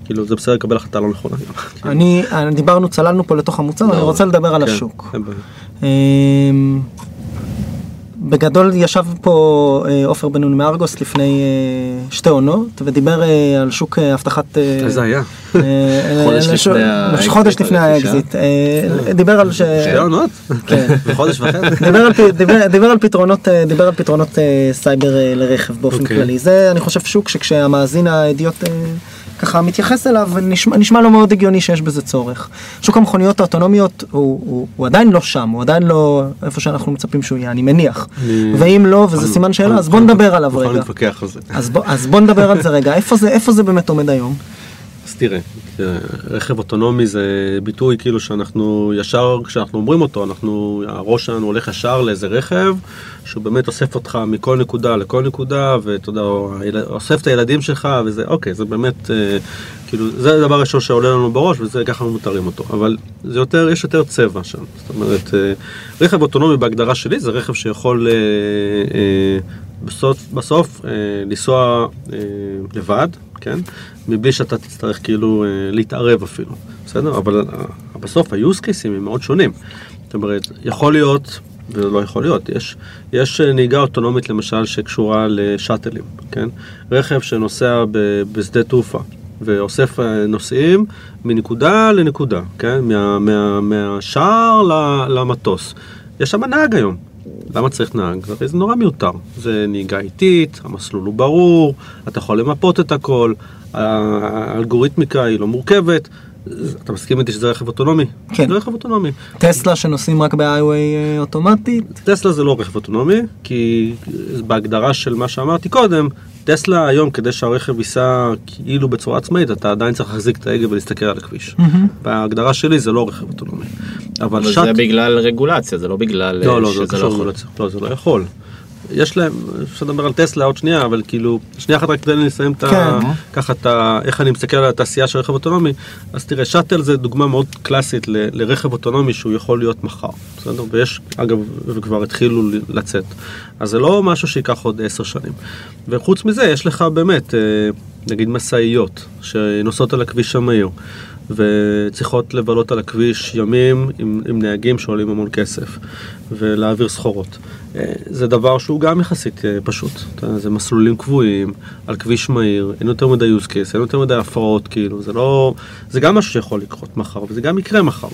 כאילו זה בסדר לקבל החלטה לא נכונה. אני, אני- דיברנו, צללנו פה לתוך המוצר, אני רוצה לדבר על כן, השוק. אמ, בגדול ישב פה אה, עופר בן נון מארגוס לפני אה, שתי עונות ודיבר אה, על שוק אבטחת... איזה היה? חודש לפני האקזיט, חודש דיבר על ש... שתי עונות? כן. בחודש וחצי? דיבר על, פתרונות סייבר לרכב באופן אוקיי. כללי זה אני חושב שוק שכשהמאזין האידיוט ככה מתייחס אליו נשמע, נשמע לו מאוד הגיוני שיש בזה צורך. שוק המכוניות האוטונומיות הוא, הוא, הוא עדיין לא שם הוא עדיין לא איפה שאנחנו מצפים שהוא יהיה אני מניח אני- ואם לא וזה סימן שאלה אז בוא נדבר עליו רגע. אז בוא, אז בוא נדבר על זה רגע איפה זה איפה זה באמת עומד היום. אז תראה, רכב אוטונומי זה ביטוי כאילו שאנחנו ישר, כשאנחנו אומרים אותו, אנחנו, הראש שלנו הולך ישר לאיזה רכב, שהוא באמת אוסף אותך מכל נקודה לכל נקודה, ואתה יודע, אוסף את הילדים שלך, וזה, אוקיי, זה באמת, אה, כאילו, זה הדבר הראשון שעולה לנו בראש, וזה ככה אנחנו מתארים אותו. אבל זה יותר, יש יותר צבע שם. זאת אומרת, אה, רכב אוטונומי בהגדרה שלי זה רכב שיכול אה, בסוף, בסוף לנסוע לבד, כן? מבלי שאתה תצטרך כאילו אה, להתערב אפילו, בסדר? אבל אה, בסוף ה-use cases הם מאוד שונים. זאת אומרת, יכול להיות, וזה לא יכול להיות, יש, יש אה, נהיגה אוטונומית למשל שקשורה לשאטלים, כן? רכב שנוסע ב- בשדה תעופה. ואוסף נוסעים מנקודה לנקודה, כן? מה, מה, מהשער למטוס. יש שם נהג היום. למה צריך נהג? הרי זה נורא מיותר. זה נהיגה איטית, המסלול הוא ברור, אתה יכול למפות את הכל, האלגוריתמיקה היא לא מורכבת. אתה מסכים איתי שזה רכב אוטונומי? כן. זה רכב אוטונומי. טסלה שנוסעים רק ב-highway אה, אוטומטית. טסלה זה לא רכב אוטונומי, כי בהגדרה של מה שאמרתי קודם, טסלה היום כדי שהרכב ייסע כאילו בצורה עצמאית, אתה עדיין צריך להחזיק את ההגה ולהסתכל על הכביש. בהגדרה שלי זה לא רכב אוטונומי. אבל אבל שאט... זה בגלל רגולציה, זה לא בגלל לא, אה, לא, זה שזה קשור לא יכול. לרגולציה. לא, זה לא יכול. יש להם, אפשר לדבר על טסלה עוד שנייה, אבל כאילו, שנייה אחת רק תן לי לסיים את ה... כן. ככה את ה... איך אני מסתכל על התעשייה של רכב אוטונומי. אז תראה, שאטל זה דוגמה מאוד קלאסית ל- לרכב אוטונומי שהוא יכול להיות מחר, בסדר? ויש, אגב, וכבר התחילו לצאת. אז זה לא משהו שייקח עוד עשר שנים. וחוץ מזה, יש לך באמת, אה, נגיד משאיות, שנוסעות על הכביש המהיר. וצריכות לבלות על הכביש ימים עם, עם נהגים שעולים המון כסף ולהעביר סחורות. אה, זה דבר שהוא גם יחסית אה, פשוט. זה מסלולים קבועים, על כביש מהיר, אין יותר מדי use case, אין יותר מדי הפרעות, כאילו, זה לא... זה גם משהו שיכול לקרות מחר, וזה גם יקרה מחר.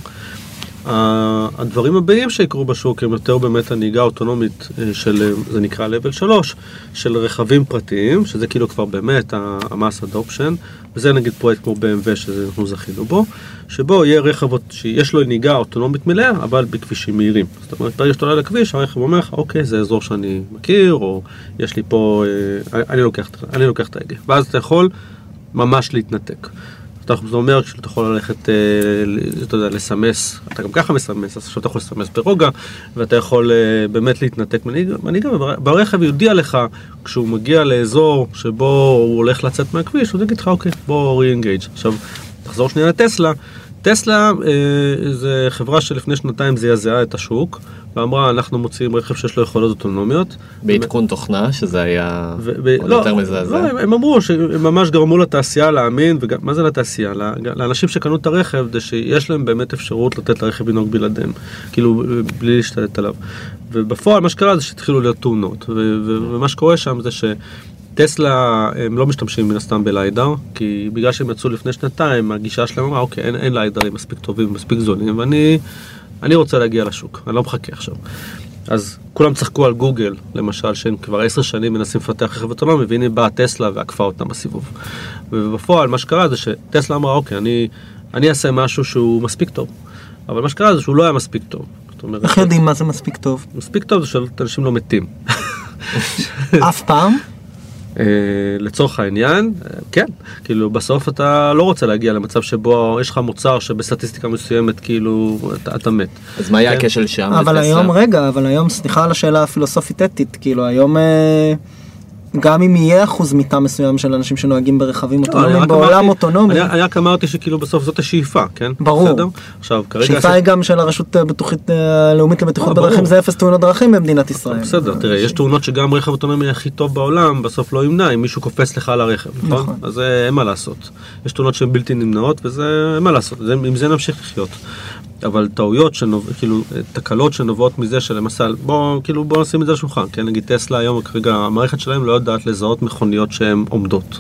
הדברים הבאים שיקרו בשוק הם יותר באמת הנהיגה האוטונומית אה, של, אה, זה נקרא level 3, של רכבים פרטיים, שזה כאילו כבר באמת המס אדופשן, וזה נגיד פרויקט כמו BMW שאנחנו זכינו בו, שבו יהיה רכב שיש לו נהיגה אוטונומית מלאה, אבל בכבישים מהירים. זאת אומרת, ברגע שאתה עולה לכביש, הרכב אומר לך, אוקיי, זה אזור שאני מכיר, או יש לי פה, אה, אני לוקח, אני לוקח את ההגה. ואז אתה יכול ממש להתנתק. אתה- אומר שאתה יכול ללכת, אה, אתה יודע, לסמס, אתה גם ככה מסמס, אז עכשיו אתה יכול לסמס ברוגע, ואתה יכול אה, באמת להתנתק מנהיגה, ברכב יודיע לך, כשהוא מגיע לאזור שבו הוא הולך לצאת מהכביש, הוא יגיד לך, אוקיי, בוא re-engage. עכשיו, תחזור שנייה לטסלה. טסלה אה, זה חברה שלפני שנתיים זעזעה את השוק, ואמרה אנחנו מוציאים רכב שיש לו יכולות אוטונומיות. בעדכון תוכנה, שזה היה ו- עוד לא, יותר מזעזע. לא, הם, הם אמרו שהם ממש גרמו לתעשייה להאמין, וגם, מה זה לתעשייה? לאנשים שקנו את הרכב, זה שיש להם באמת אפשרות לתת לרכב לנהוג בלעדיהם, כאילו בלי להשתלט עליו. ובפועל מה שקרה זה שהתחילו להיות תאונות, ומה שקורה שם זה ש... טסלה הם לא משתמשים מן הסתם בליידר כי בגלל שהם יצאו לפני שנתיים הגישה שלהם אמרה אוקיי אין, אין ליידרים מספיק טובים מספיק זולים ואני אני רוצה להגיע לשוק אני לא מחכה עכשיו. אז כולם צחקו על גוגל למשל שהם כבר עשר שנים מנסים לפתח רכב אוטונומי והנה באה טסלה ועקפה אותם בסיבוב. ובפועל מה שקרה זה שטסלה אמרה אוקיי אני, אני אעשה משהו שהוא מספיק טוב אבל מה שקרה זה שהוא לא היה מספיק טוב. איך יודעים מה זה מספיק טוב? מספיק טוב זה שאנשים לא מתים. אף פעם? אה, לצורך העניין, אה, כן, כאילו בסוף אתה לא רוצה להגיע למצב שבו יש לך מוצר שבסטטיסטיקה מסוימת כאילו אתה, אתה מת. אז מה היה כן. הכשל שם? אבל? היום, רגע, אבל היום, סליחה על השאלה הפילוסופית אתית, כאילו היום, אה, גם אם יהיה אחוז מיתה מסוים של אנשים שנוהגים ברכבים לא, אוטונומיים בעולם אוטונומי, אני, רק אמרתי שכאילו בסוף זאת השאיפה, כן? ברור. בסדר? עכשיו כרגע... השאיפה היא גם של הרשות הבטוחית אה, הלאומית לבטיחות ברור. בדרכים זה אפס תאונות דרכים במדינת ישראל. בסדר, תראה, יש תאונות שגם רכב אוטונומי הכי טוב בעולם, בסוף לא ימנע אם מישהו קופץ לך על הרכב, נכון? נכון. אז אה, אין מה לעשות. יש תאונות שהן בלתי נמנעות, וזה, אין מה לעשות, עם זה נמשיך לחיות. אבל טעויות, שנוב... כאילו, אה, תקלות שנובעות מזה שלמשל, בוא, כאילו, בוא נשים את זה על השולחן, כן? נגיד טסלה היום, כרגע, המערכת שלהם לא יודעת לזהות מכוניות שהן עומדות.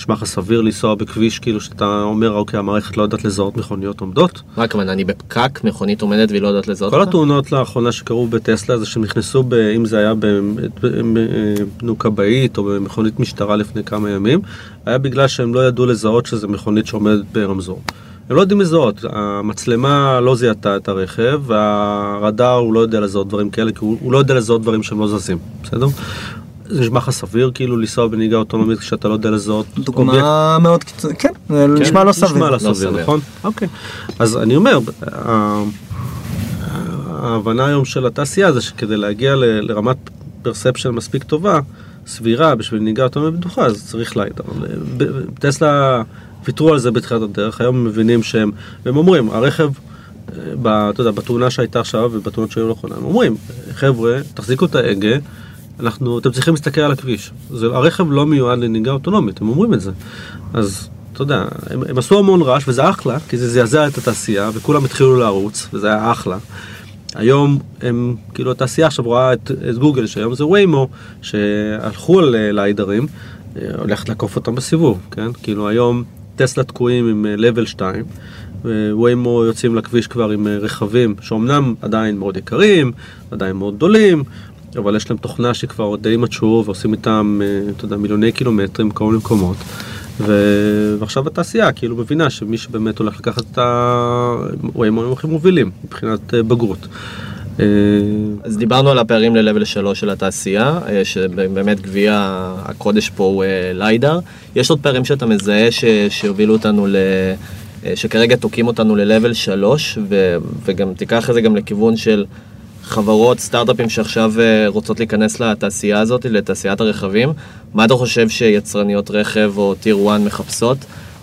נשמע לך סביר לנסוע בכביש, כאילו שאתה אומר, אוקיי, המערכת לא יודעת לזהות מכוניות עומדות? מה הכוונה, אני בפקק, מכונית עומדת והיא לא יודעת לזהות כל? התאונות לאחרונה שקרו בטסלה זה שהם נכנסו, ב, אם זה היה בנו כבאית או במכונית משטרה לפני כמה ימים, היה בגלל שהם לא ידעו לזהות שזה מכונית שעומדת ברמזור. הם לא יודעים לזהות, המצלמה לא זיהתה את הרכב והרדאר הוא לא יודע לזהות דברים כאלה כי הוא, הוא לא יודע לזהות דברים שהם לא זזים, בסדר? זה נשמע לך סביר כאילו לנסוע בנהיגה אוטונומית כשאתה לא יודע לזהות אובייקט דוגמה מאוד קיצונית, כן, זה נשמע לא נשמע סביר. לא לא סביר, סביר. נכון? אוקיי. אז אני אומר, ההבנה היום של התעשייה זה שכדי להגיע ל- לרמת פרספשן מספיק טובה, סבירה בשביל נהיגה אוטומטית בטוחה, אז צריך ליידר. ב- טסלה ויתרו על זה בתחילת הדרך, היום הם מבינים שהם, והם אומרים, הרכב, אה, ב- אתה יודע, בתאונה שהייתה עכשיו ובתאונות שהיו לאחרונה, הם אומרים, חבר'ה, תחזיקו את ההגה. אנחנו, אתם צריכים להסתכל על הכביש. זה, הרכב לא מיועד לנהיגה אוטונומית, הם אומרים את זה. אז אתה יודע, הם, הם עשו המון רעש וזה אחלה, כי זה זעזע את התעשייה וכולם התחילו לרוץ וזה היה אחלה. היום הם, כאילו התעשייה עכשיו רואה את, את גוגל, שהיום זה ויימו, שהלכו על אה, ליידרים, אה, הולכת לעקוף אותם בסיבוב, כן? כאילו היום טסלה תקועים עם לבל 2, וויימו יוצאים לכביש כבר עם אה, רכבים שאומנם עדיין מאוד יקרים, עדיין מאוד גדולים, אבל יש להם תוכנה שכבר די מצ'ור ועושים איתם, אה, אתה יודע, מיליוני קילומטרים מכל מיני מקומות. ו... ועכשיו התעשייה כאילו מבינה שמי שבאמת הולך לקחת את ה... ויימו הם הכי מובילים מבחינת אה, בגרות. אה, אז דיברנו על הפערים ל-level 3 של התעשייה, אה, שבאמת גביע הקודש פה הוא אה, ליידר. יש עוד פערים שאתה מזהה ש- שהובילו אותנו ל... אה, שכרגע תוקעים אותנו ל-level 3, ו... וגם תיקח את זה גם לכיוון של חברות, סטארט-אפים שעכשיו אה, רוצות להיכנס לתעשייה הזאת, לתעשיית הרכבים. מה אתה חושב שיצרניות רכב או טיר 1 מחפשות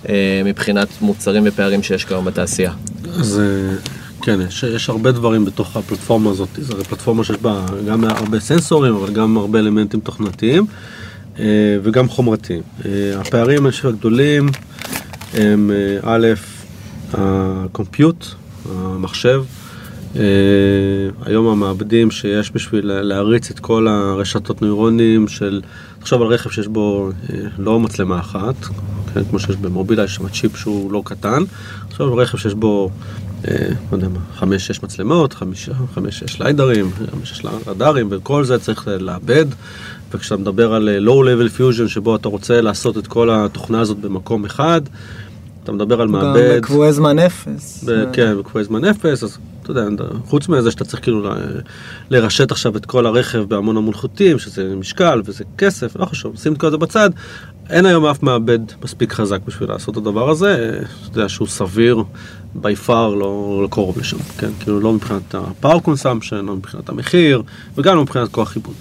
אה, מבחינת מוצרים ופערים שיש כיום בתעשייה? אז אה, כן, יש, יש הרבה דברים בתוך הפלטפורמה הזאת. זו פלטפורמה שיש בה גם הרבה סנסורים, אבל גם הרבה אלמנטים תוכנתיים אה, וגם חומרתיים. אה, הפערים אני הגדולים הם אה, א', הקומפיוט, המחשב. היום המעבדים שיש בשביל להריץ את כל הרשתות נוירונים של, תחשוב על רכב שיש בו לא מצלמה אחת, כן, כמו שיש במובילאיי, יש שם צ'יפ שהוא לא קטן, עכשיו רכב שיש בו, לא יודע מה, חמש-שש מצלמות, חמש-שש ליידרים, חמש-שש רדארים, וכל זה צריך לעבד, וכשאתה מדבר על אה, low level fusion שבו אתה רוצה לעשות את כל התוכנה הזאת במקום אחד, אתה מדבר על מעבד. בקבועי זמן אפס. ב- כן, בקבועי זמן אפס, אז אתה יודע, חוץ מזה שאתה צריך כאילו ל- לרשת עכשיו את כל הרכב בהמון המון חוטים, שזה משקל וזה כסף, לא חשוב, שים את כל זה בצד. אין היום אף מעבד מספיק חזק בשביל לעשות את הדבר הזה, אתה יודע שהוא סביר, by far לא, לא קרוב לשם, כן? כאילו לא מבחינת ה-power consumption, לא מבחינת המחיר, וגם לא מבחינת כוח חיבור.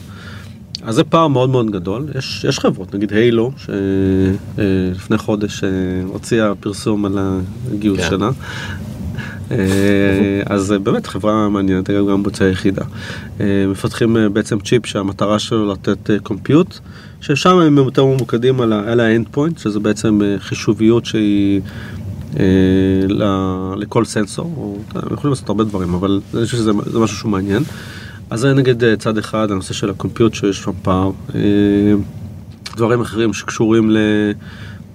אז זה פער מאוד מאוד גדול, יש, יש חברות, נגיד הילו, שלפני חודש אה, הוציאה פרסום על הגיוס כן. שלה. אה, אז אה, באמת חברה מעניינת, אגב גם יוצאי יחידה. אה, מפתחים אה, בעצם צ'יפ שהמטרה שלו לתת compute, ששם הם יותר ממוקדים על ה end point, שזה בעצם אה, חישוביות שהיא אה, לכל סנסור, או, יכולים לעשות הרבה דברים, אבל אני חושב שזה זה משהו שהוא מעניין. אז זה נגיד אה, צד אחד, הנושא של ה compute שיש שם פער. אה, דברים אחרים שקשורים ל...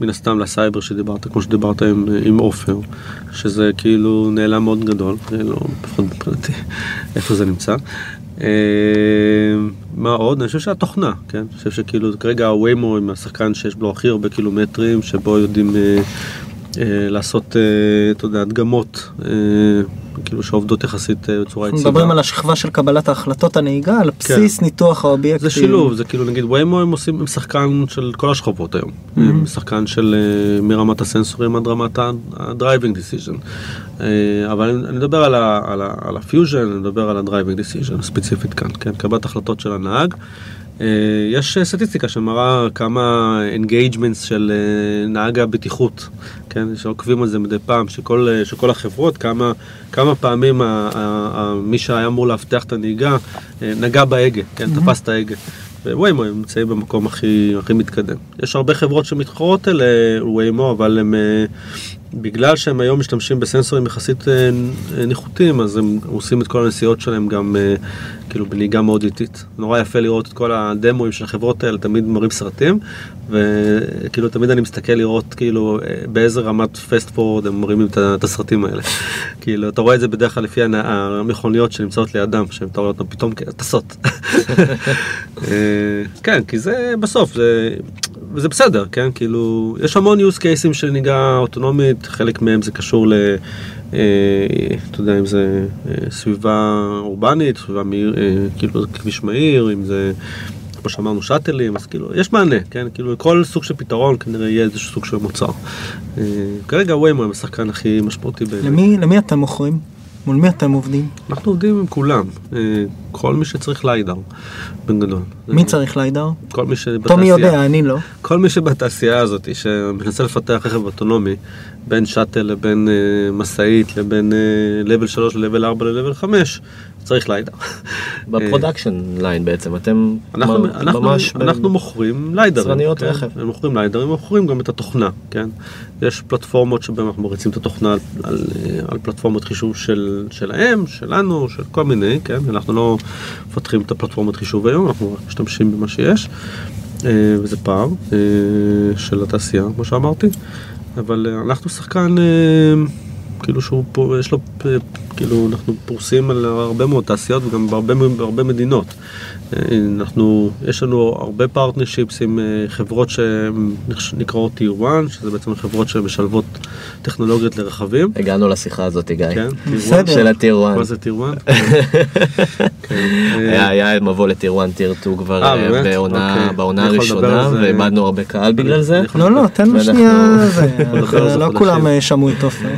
מן הסתם לסייבר שדיברת, כמו שדיברת עם, עם עופר, שזה כאילו נעלם מאוד גדול, לא, לפחות מבחינתי, איפה זה נמצא. אה, מה עוד? אני חושב שהתוכנה, כן? אני חושב שכאילו כרגע הוויימו עם השחקן שיש בו הכי הרבה קילומטרים, שבו יודעים אה, אה, לעשות, אה, אתה יודע, הדגמות, אה, כאילו שעובדות יחסית אה, בצורה אנחנו יציבה. מדברים על השכבה של קבלת ההחלטות הנהיגה על בסיס ניתוח האובייקטים. כן. זה שילוב, זה כאילו נגיד ויימו הם עושים, הם שחקן של כל השכבות היום. הם שחקן של אה, מרמת הסנסורים עד רמת ה-driving decision. אה, אבל אני מדבר על ה- על ה- על הפיוז'ן, אני מדבר על ה-driving decision ספציפית כאן, כן, קבלת החלטות של הנהג. אה, יש סטטיסטיקה שמראה כמה engagements של אה, נהג הבטיחות, כן, שעוקבים על זה מדי פעם, שכל, אה, שכל החברות, כמה, כמה פעמים ה, ה, ה, מי שהיה אמור לאבטח את הנהיגה נגע בהגה, כן, תפס את ההגה. וויימו הם נמצאים במקום הכי, הכי מתקדם. יש הרבה חברות שמתחרות אל אה, ויימו, אבל הם, בגלל שהם היום משתמשים בסנסורים יחסית אה, ניחותיים, אז הם עושים את כל הנסיעות שלהם גם אה, כאילו בנהיגה מאוד איטית. נורא יפה לראות את כל הדמוים של החברות האלה, תמיד מראים סרטים, וכאילו תמיד אני מסתכל לראות כאילו אה, באיזה רמת פסט פורד הם מראים את את הסרטים האלה. כאילו, אתה רואה את זה בדרך כלל לפי המכוניות שנמצאות לידם, שאתה רואה אותן פתאום כטסות. אה, כן, כי זה בסוף, זה, זה בסדר, כן? כאילו, יש המון use cases של נהיגה אוטונומית, חלק מהם זה קשור ל... אה, אתה יודע, אם זה אה, סביבה אורבנית, סביבה מהיר, אה, כאילו כביש מהיר, אם זה, כמו שאמרנו, שאטלים, אז כאילו, יש מענה, כן? כאילו, לכל סוג של פתרון כנראה יהיה איזשהו סוג של מוצר. אה, כרגע ויימו הם השחקן הכי משמעותי. למי, למי אתם מוכרים? מול מי אתם עובדים? אנחנו עובדים עם כולם, אה, כל מי שצריך ליידר, בגדול. מי צריך ליידר? כל מי שבתעשייה. טומי יודע, אני לא. כל מי שבתעשייה הזאת שמנסה לפתח רכב אוטונומי בין shuttle לבין אה, משאית לבין level 3 ל level 4 ל level 5 צריך ליידר. ב production line בעצם, אתם אנחנו, מ- אנחנו, ממש אנחנו מוכרים ליידרים, יצרניות כן? רכב. הם מוכרים ליידרים, הם מוכרים גם את התוכנה, כן? יש פלטפורמות שבהן אנחנו מריצים את התוכנה על, על, על פלטפורמות חישוב של, שלהם, שלנו, של כל מיני, כן? אנחנו לא מפתחים את הפלטפורמות חישוב היום, אנחנו משתמשים במה שיש, אה, וזה פער אה, של התעשייה, כמו שאמרתי, אבל אה, אנחנו שחקן... כאילו שהוא פה, יש לו, אה, כאילו אנחנו פרוסים על הרבה מאוד תעשיות וגם בהרבה, בהרבה מדינות. אה, אנחנו, יש לנו הרבה partnerships עם אה, חברות שנקראות Tier 1, שזה בעצם חברות שמשלבות טכנולוגיות לרכבים. הגענו לשיחה הזאת, גיא. כן, Tier 1. בסדר. של הטיר 1. מה זה Tier 1? כן, אה, היה, היה מבוא לטיר 1, טיר 2 כבר? בעונה, אוקיי. הראשונה, ואיבדנו הרבה קהל בגלל זה. לא, לא, תן לו שנייה, לא. כולם שמעו את עופר.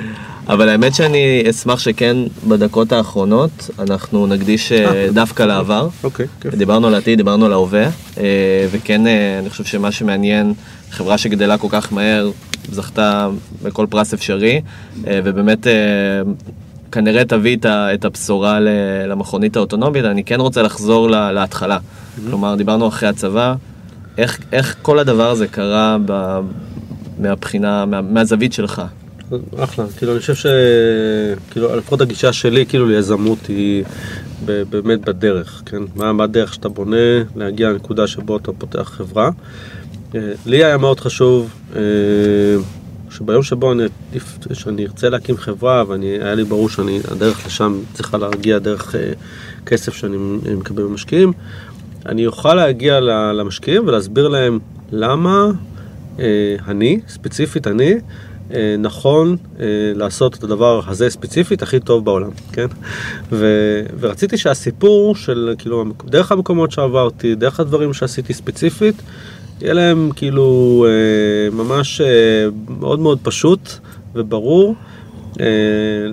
אבל האמת שאני אשמח שכן בדקות האחרונות אנחנו נקדיש אה, דווקא לעבר. אוקיי, כיף. דיברנו על העתיד, דיברנו על ההווה, אה, וכן אה, אני חושב שמה שמעניין, חברה שגדלה כל כך מהר, זכתה בכל פרס אפשרי, אה, ובאמת אה, כנראה תביא את הבשורה למכונית האוטונומית, אני כן רוצה לחזור לה- להתחלה. כלומר, דיברנו אחרי הצבא, איך, איך כל הדבר הזה קרה ב, מהבחינה, מה, מהזווית שלך. אחלה, כאילו אני חושב ש... כאילו לפחות הגישה שלי כאילו ליזמות היא באמת בדרך, כן? מה, מה הדרך שאתה בונה להגיע לנקודה שבו אתה פותח חברה. אה, לי היה מאוד חשוב אה, שביום שבו אני, שאני ארצה להקים חברה והיה לי ברור שאני, הדרך לשם צריכה להגיע דרך אה, כסף שאני מקבל ממשקיעים, אני אוכל להגיע למשקיעים ולהסביר להם למה אני, ספציפית אני, נכון אה, לעשות את הדבר הזה ספציפית הכי טוב בעולם, כן? ו, ורציתי שהסיפור של, כאילו, דרך המקומות שעברתי, דרך הדברים שעשיתי ספציפית, יהיה להם כאילו אה, ממש אה, מאוד מאוד פשוט וברור. אה,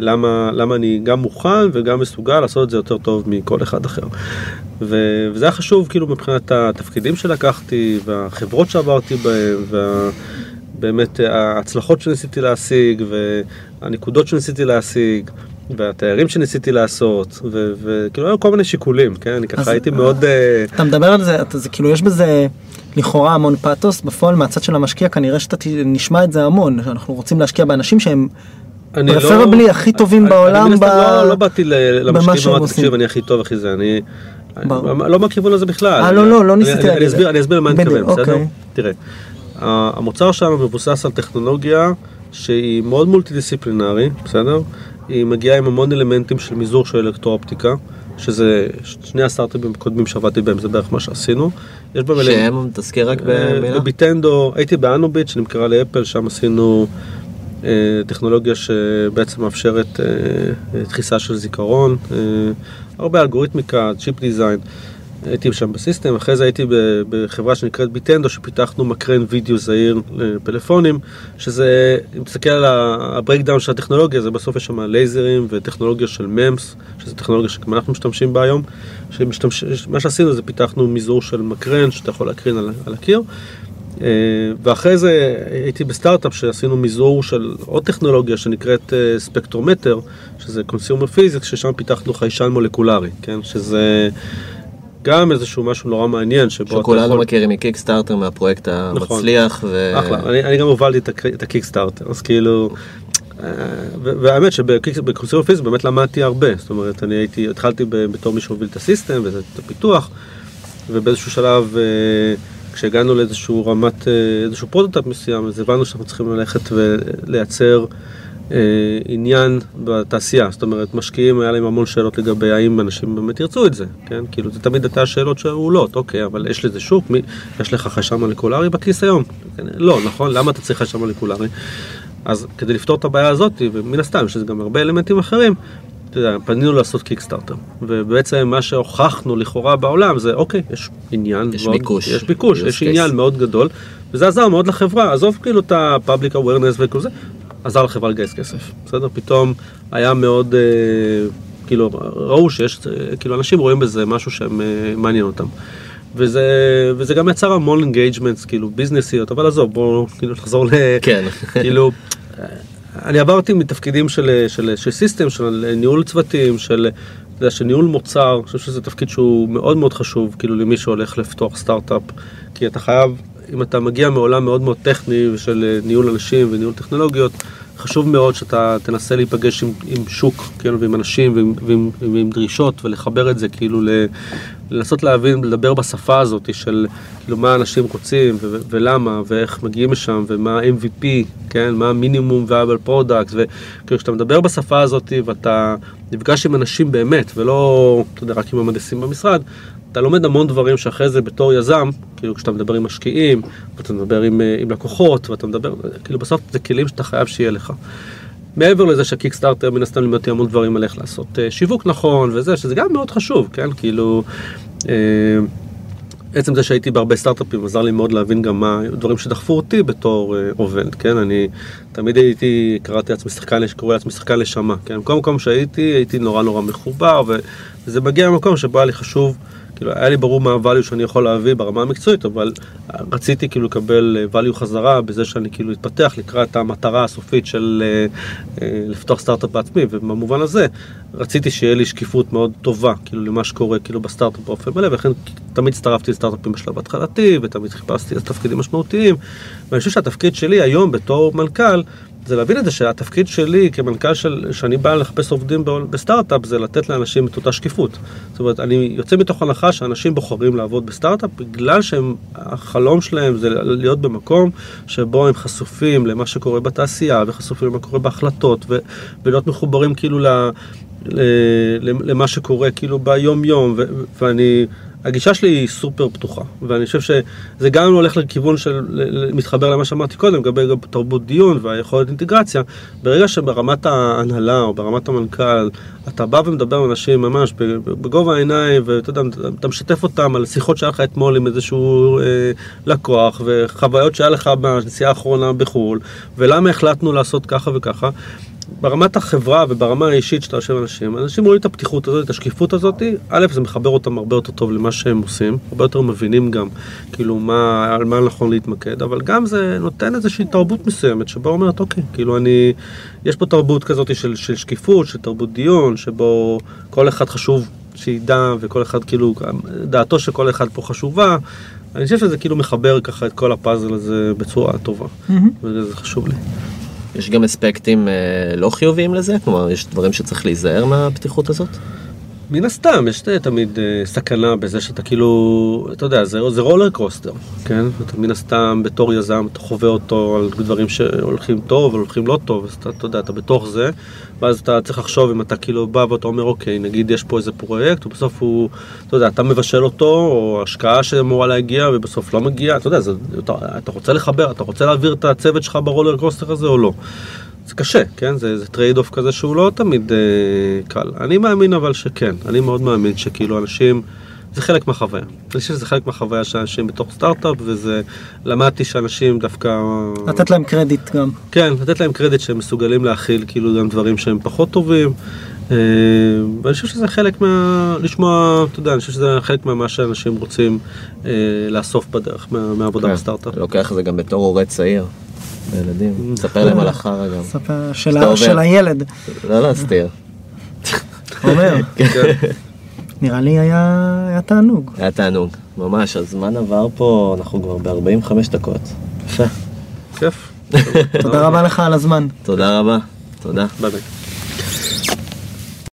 למה, למה אני גם מוכן וגם מסוגל לעשות את זה יותר טוב מכל אחד אחר. ו, וזה היה חשוב כאילו מבחינת התפקידים שלקחתי והחברות שעברתי בהן ובאמת ההצלחות שניסיתי להשיג והנקודות שניסיתי להשיג והתיירים שניסיתי לעשות, וכאילו היו כל מיני שיקולים, כן? אני ככה הייתי מאוד... אה, אתה מדבר על זה, אתה, זה כאילו יש בזה לכאורה המון פאתוס, בפועל מהצד של המשקיע כנראה שאתה נשמע את זה המון, אנחנו רוצים להשקיע באנשים שהם אני לא- פרפרבלי הכי טובים אני- בעולם אני ב- לא, לא באתי למשקיעים ואמרתי. תקשיב, אני הכי טוב, הכי זה, אני... ברור. אני לא מהכיוון הזה בכלל. אה, לא, לא, לא ניסיתי להגיד אני. אסביר- למה אני מתכוון, בסדר? אוקיי. תראה, המוצר שלנו מבוסס על טכנולוגיה שהיא מאוד מולטי דיסציפלינרי, בסדר? היא מגיעה עם המון אלמנטים של מזעור של אלקטרואופטיקה, שזה שני הסטארט-אפים הקודמים שעבדתי בהם, זה בערך מה שעשינו. יש בהם אלמנט- שהם, תזכיר רק אה, במילה. בביטנדו, הייתי באנוביט שנמכרה לאפל, שם עשינו אה, טכנולוגיה שבעצם מאפשרת אה, דחיסה של זיכרון, הרבה אלגוריתמיקה, chip design. הייתי שם ב system, אחרי זה הייתי בחברה שנקראת bTendo, שפיתחנו מקרן וידאו זעיר לפלאפונים, שזה, אם תסתכל על ה breakdown של הטכנולוגיה, זה בסוף יש שם לייזרים וטכנולוגיה של MEMS, שזו טכנולוגיה שגם אנחנו משתמשים בה היום. שמשתמש, מה שעשינו זה פיתחנו מזעור של מקרן שאתה יכול להקרין על, על הקיר. אה, ואחרי זה הייתי בסטארט-אפ שעשינו מזעור של עוד טכנולוגיה שנקראת אה, ספקטרומטר, שזה Consumer Physics, ששם פיתחנו חיישן מולקולרי, כן? שזה גם איזשהו משהו נורא מעניין, שבו אתה שכולנו יכול... מכירים מ Kickstarter מהפרויקט נכון. המצליח. ו- אחלה, אני, אני גם הובלתי את, הק- את ה Kickstarter, אז כאילו, אה, והאמת שב Consumer Physics באמת למדתי הרבה, זאת אומרת, אני הייתי, התחלתי בתור מי שהוביל את ה system ואת הפיתוח, ובאיזשהו שלב, אה, כשהגענו לאיזשהו רמת, אה, איזשהו prototype מסוים, אז הבנו שאנחנו צריכים ללכת ולייצר עניין בתעשייה, זאת אומרת, משקיעים, היה להם המון שאלות לגבי האם אנשים באמת ירצו את זה, כן? כאילו, זה תמיד הייתה שאלות שעולות, אוקיי, אבל יש לזה שוק, מי, יש לך חיישן מולקולרי בכיס היום? כן, לא, נכון? למה אתה צריך חיישן מולקולרי? אז כדי לפתור את הבעיה הזאת, ומן הסתם, יש לזה גם הרבה אלמנטים אחרים, אתה יודע, פנינו לעשות קיקסטארטר, ובעצם מה שהוכחנו לכאורה בעולם זה אוקיי, יש עניין, יש מאוד, ביקוש. יש ביקוש, יש case. עניין מאוד גדול, וזה עזר מאוד לחברה, עזוב כאילו את ה-public awareness וכל זה, עזר לחברה לגייס כסף, בסדר? פתאום היה מאוד, אה, כאילו, ראו שיש, אה, כאילו, אנשים רואים בזה משהו שהם אה, אותם. וזה, וזה גם יצר המון engagements, כאילו ביזנסיות, אבל עזוב, בואו כאילו נחזור ל... כן. כאילו, אני עברתי מתפקידים של, של, של system, של ניהול צוותים, של, אתה יודע, של ניהול מוצר, אני חושב שזה תפקיד שהוא מאוד מאוד חשוב, כאילו למי שהולך לפתוח סטארט-אפ, כי אתה חייב, אם אתה מגיע מעולם מאוד מאוד טכני של ניהול אנשים וניהול טכנולוגיות, חשוב מאוד שאתה תנסה להיפגש עם, עם שוק, כן, ועם אנשים ועם, ועם, ועם, ועם דרישות ולחבר את זה כאילו ל... לנסות להבין, לדבר בשפה הזאת של כאילו מה אנשים רוצים ו- ולמה ואיך מגיעים לשם ומה ה-MVP, כן, מה המינימום viable products וכאילו כשאתה מדבר בשפה הזאת ואתה נפגש עם אנשים באמת ולא, אתה יודע, רק עם המהנדסים במשרד, אתה לומד המון דברים שאחרי זה בתור יזם, כאילו כשאתה מדבר עם משקיעים ואתה מדבר עם, אה, עם לקוחות ואתה מדבר, כאילו בסוף זה כלים שאתה חייב שיהיה לך. מעבר לזה שהקיקסטארטר מן הסתם לימד אותי המון דברים על איך לעשות אה, שיווק נכון וזה, שזה גם מאוד חשוב, כן? כאילו, אה, עצם זה שהייתי בהרבה סטארט-אפים עזר לי מאוד להבין גם מה דברים שדחפו אותי בתור אה, עובד, כן? אני תמיד הייתי, קראתי לעצמי שחקן, קורא לעצמי שחקן לשמה, כן? כל מקום שהייתי, הייתי נורא נורא מחובר, וזה מגיע ממקום שבו היה לי חשוב. כאילו, היה לי ברור מה ה-value שאני יכול להביא ברמה המקצועית, אבל רציתי כאילו לקבל אה, value חזרה בזה שאני כאילו אתפתח לקראת המטרה הסופית של אה, אה, לפתוח סטארט-אפ בעצמי, ובמובן הזה רציתי שיהיה לי שקיפות מאוד טובה, כאילו למה שקורה כאילו בסטארט-אפ באופן מלא, ולכן תמיד הצטרפתי לסטארט-אפים בשלב התחלתי, ותמיד חיפשתי תפקידים משמעותיים, ואני חושב שהתפקיד שלי היום בתור מנכ"ל, זה להבין את זה שהתפקיד שלי כמנכ"ל של, שאני בא לחפש עובדים בסטארט-אפ זה לתת לאנשים את אותה שקיפות. זאת אומרת, אני יוצא מתוך הנחה שאנשים בוחרים לעבוד בסטארט-אפ בגלל שהחלום שלהם זה להיות במקום שבו הם חשופים למה שקורה בתעשייה וחשופים למה קורה בהחלטות ו- ולהיות מחוברים כאילו ל... ל- למה שקורה כאילו ביום יום ו- ואני הגישה שלי היא סופר פתוחה ואני חושב שזה גם הולך לכיוון של מתחבר למה שאמרתי קודם לגבי תרבות דיון והיכולת אינטגרציה ברגע שברמת ההנהלה או ברמת המנכ"ל אתה בא ומדבר עם אנשים ממש בגובה העיניים ואתה יודע אתה משתף אותם על שיחות שהיה לך אתמול עם איזשהו אה, לקוח וחוויות שהיה לך בנסיעה האחרונה בחו"ל ולמה החלטנו לעשות ככה וככה ברמת החברה וברמה האישית שאתה יושב עם אנשים, אנשים רואים את הפתיחות הזאת, את השקיפות הזאת, א', זה מחבר אותם הרבה יותר טוב למה שהם עושים, הרבה יותר מבינים גם, כאילו, מה, על מה נכון להתמקד, אבל גם זה נותן איזושהי תרבות מסוימת, שבה אומרת, אוקיי, כאילו, אני, יש פה תרבות כזאת של, של שקיפות, של תרבות דיון, שבו כל אחד חשוב שידע, וכל אחד, כאילו, דעתו של כל אחד פה חשובה. אני חושב שזה כאילו מחבר ככה את כל הפאזל הזה בצורה טובה, וזה חשוב לי. יש גם אספקטים אה, לא חיוביים לזה? כלומר, יש דברים שצריך להיזהר מהפתיחות הזאת? מן הסתם, יש תמיד אה, סכנה בזה שאתה כאילו, אתה יודע, זה, זה רולר קוסטר, כן? אתה מן הסתם בתור יזם, אתה חווה אותו על דברים שהולכים טוב, הולכים לא טוב, אז אתה, אתה יודע, אתה בתוך זה, ואז אתה צריך לחשוב אם אתה כאילו בא ואתה אומר, אוקיי, נגיד יש פה איזה פרויקט, ובסוף הוא, אתה יודע, אתה מבשל אותו, או השקעה שאמורה להגיע, ובסוף לא מגיע, אתה יודע, זה, אתה, אתה רוצה לחבר, אתה רוצה להעביר את הצוות שלך ב roller coaster הזה או לא. זה קשה, כן? זה, זה trade off כזה שהוא לא תמיד אה, קל. אני מאמין אבל שכן, אני מאוד מאמין שכאילו אנשים, זה חלק מהחוויה. אני חושב שזה חלק מהחוויה של אנשים בתוך סטארט-אפ, וזה, למדתי שאנשים דווקא... לתת להם קרדיט גם. כן, לתת להם קרדיט שהם מסוגלים להכיל כאילו גם דברים שהם פחות טובים. אה, ואני חושב שזה חלק מה... לשמוע, אתה יודע, אני חושב שזה חלק ממה שאנשים רוצים אה, לאסוף בדרך מה, מהעבודה כן. בסטארט-אפ. לוקח את זה גם בתור הורה צעיר. לילדים, ספר להם על החרא גם. ספר של, הילד. לא להסתיר. אומר, כן. נראה לי היה, היה תענוג. היה תענוג, ממש, הזמן עבר פה, אנחנו כבר ב-45 דקות. יפה. כיף. תודה רבה לך על הזמן. תודה רבה. תודה. ביי ביי.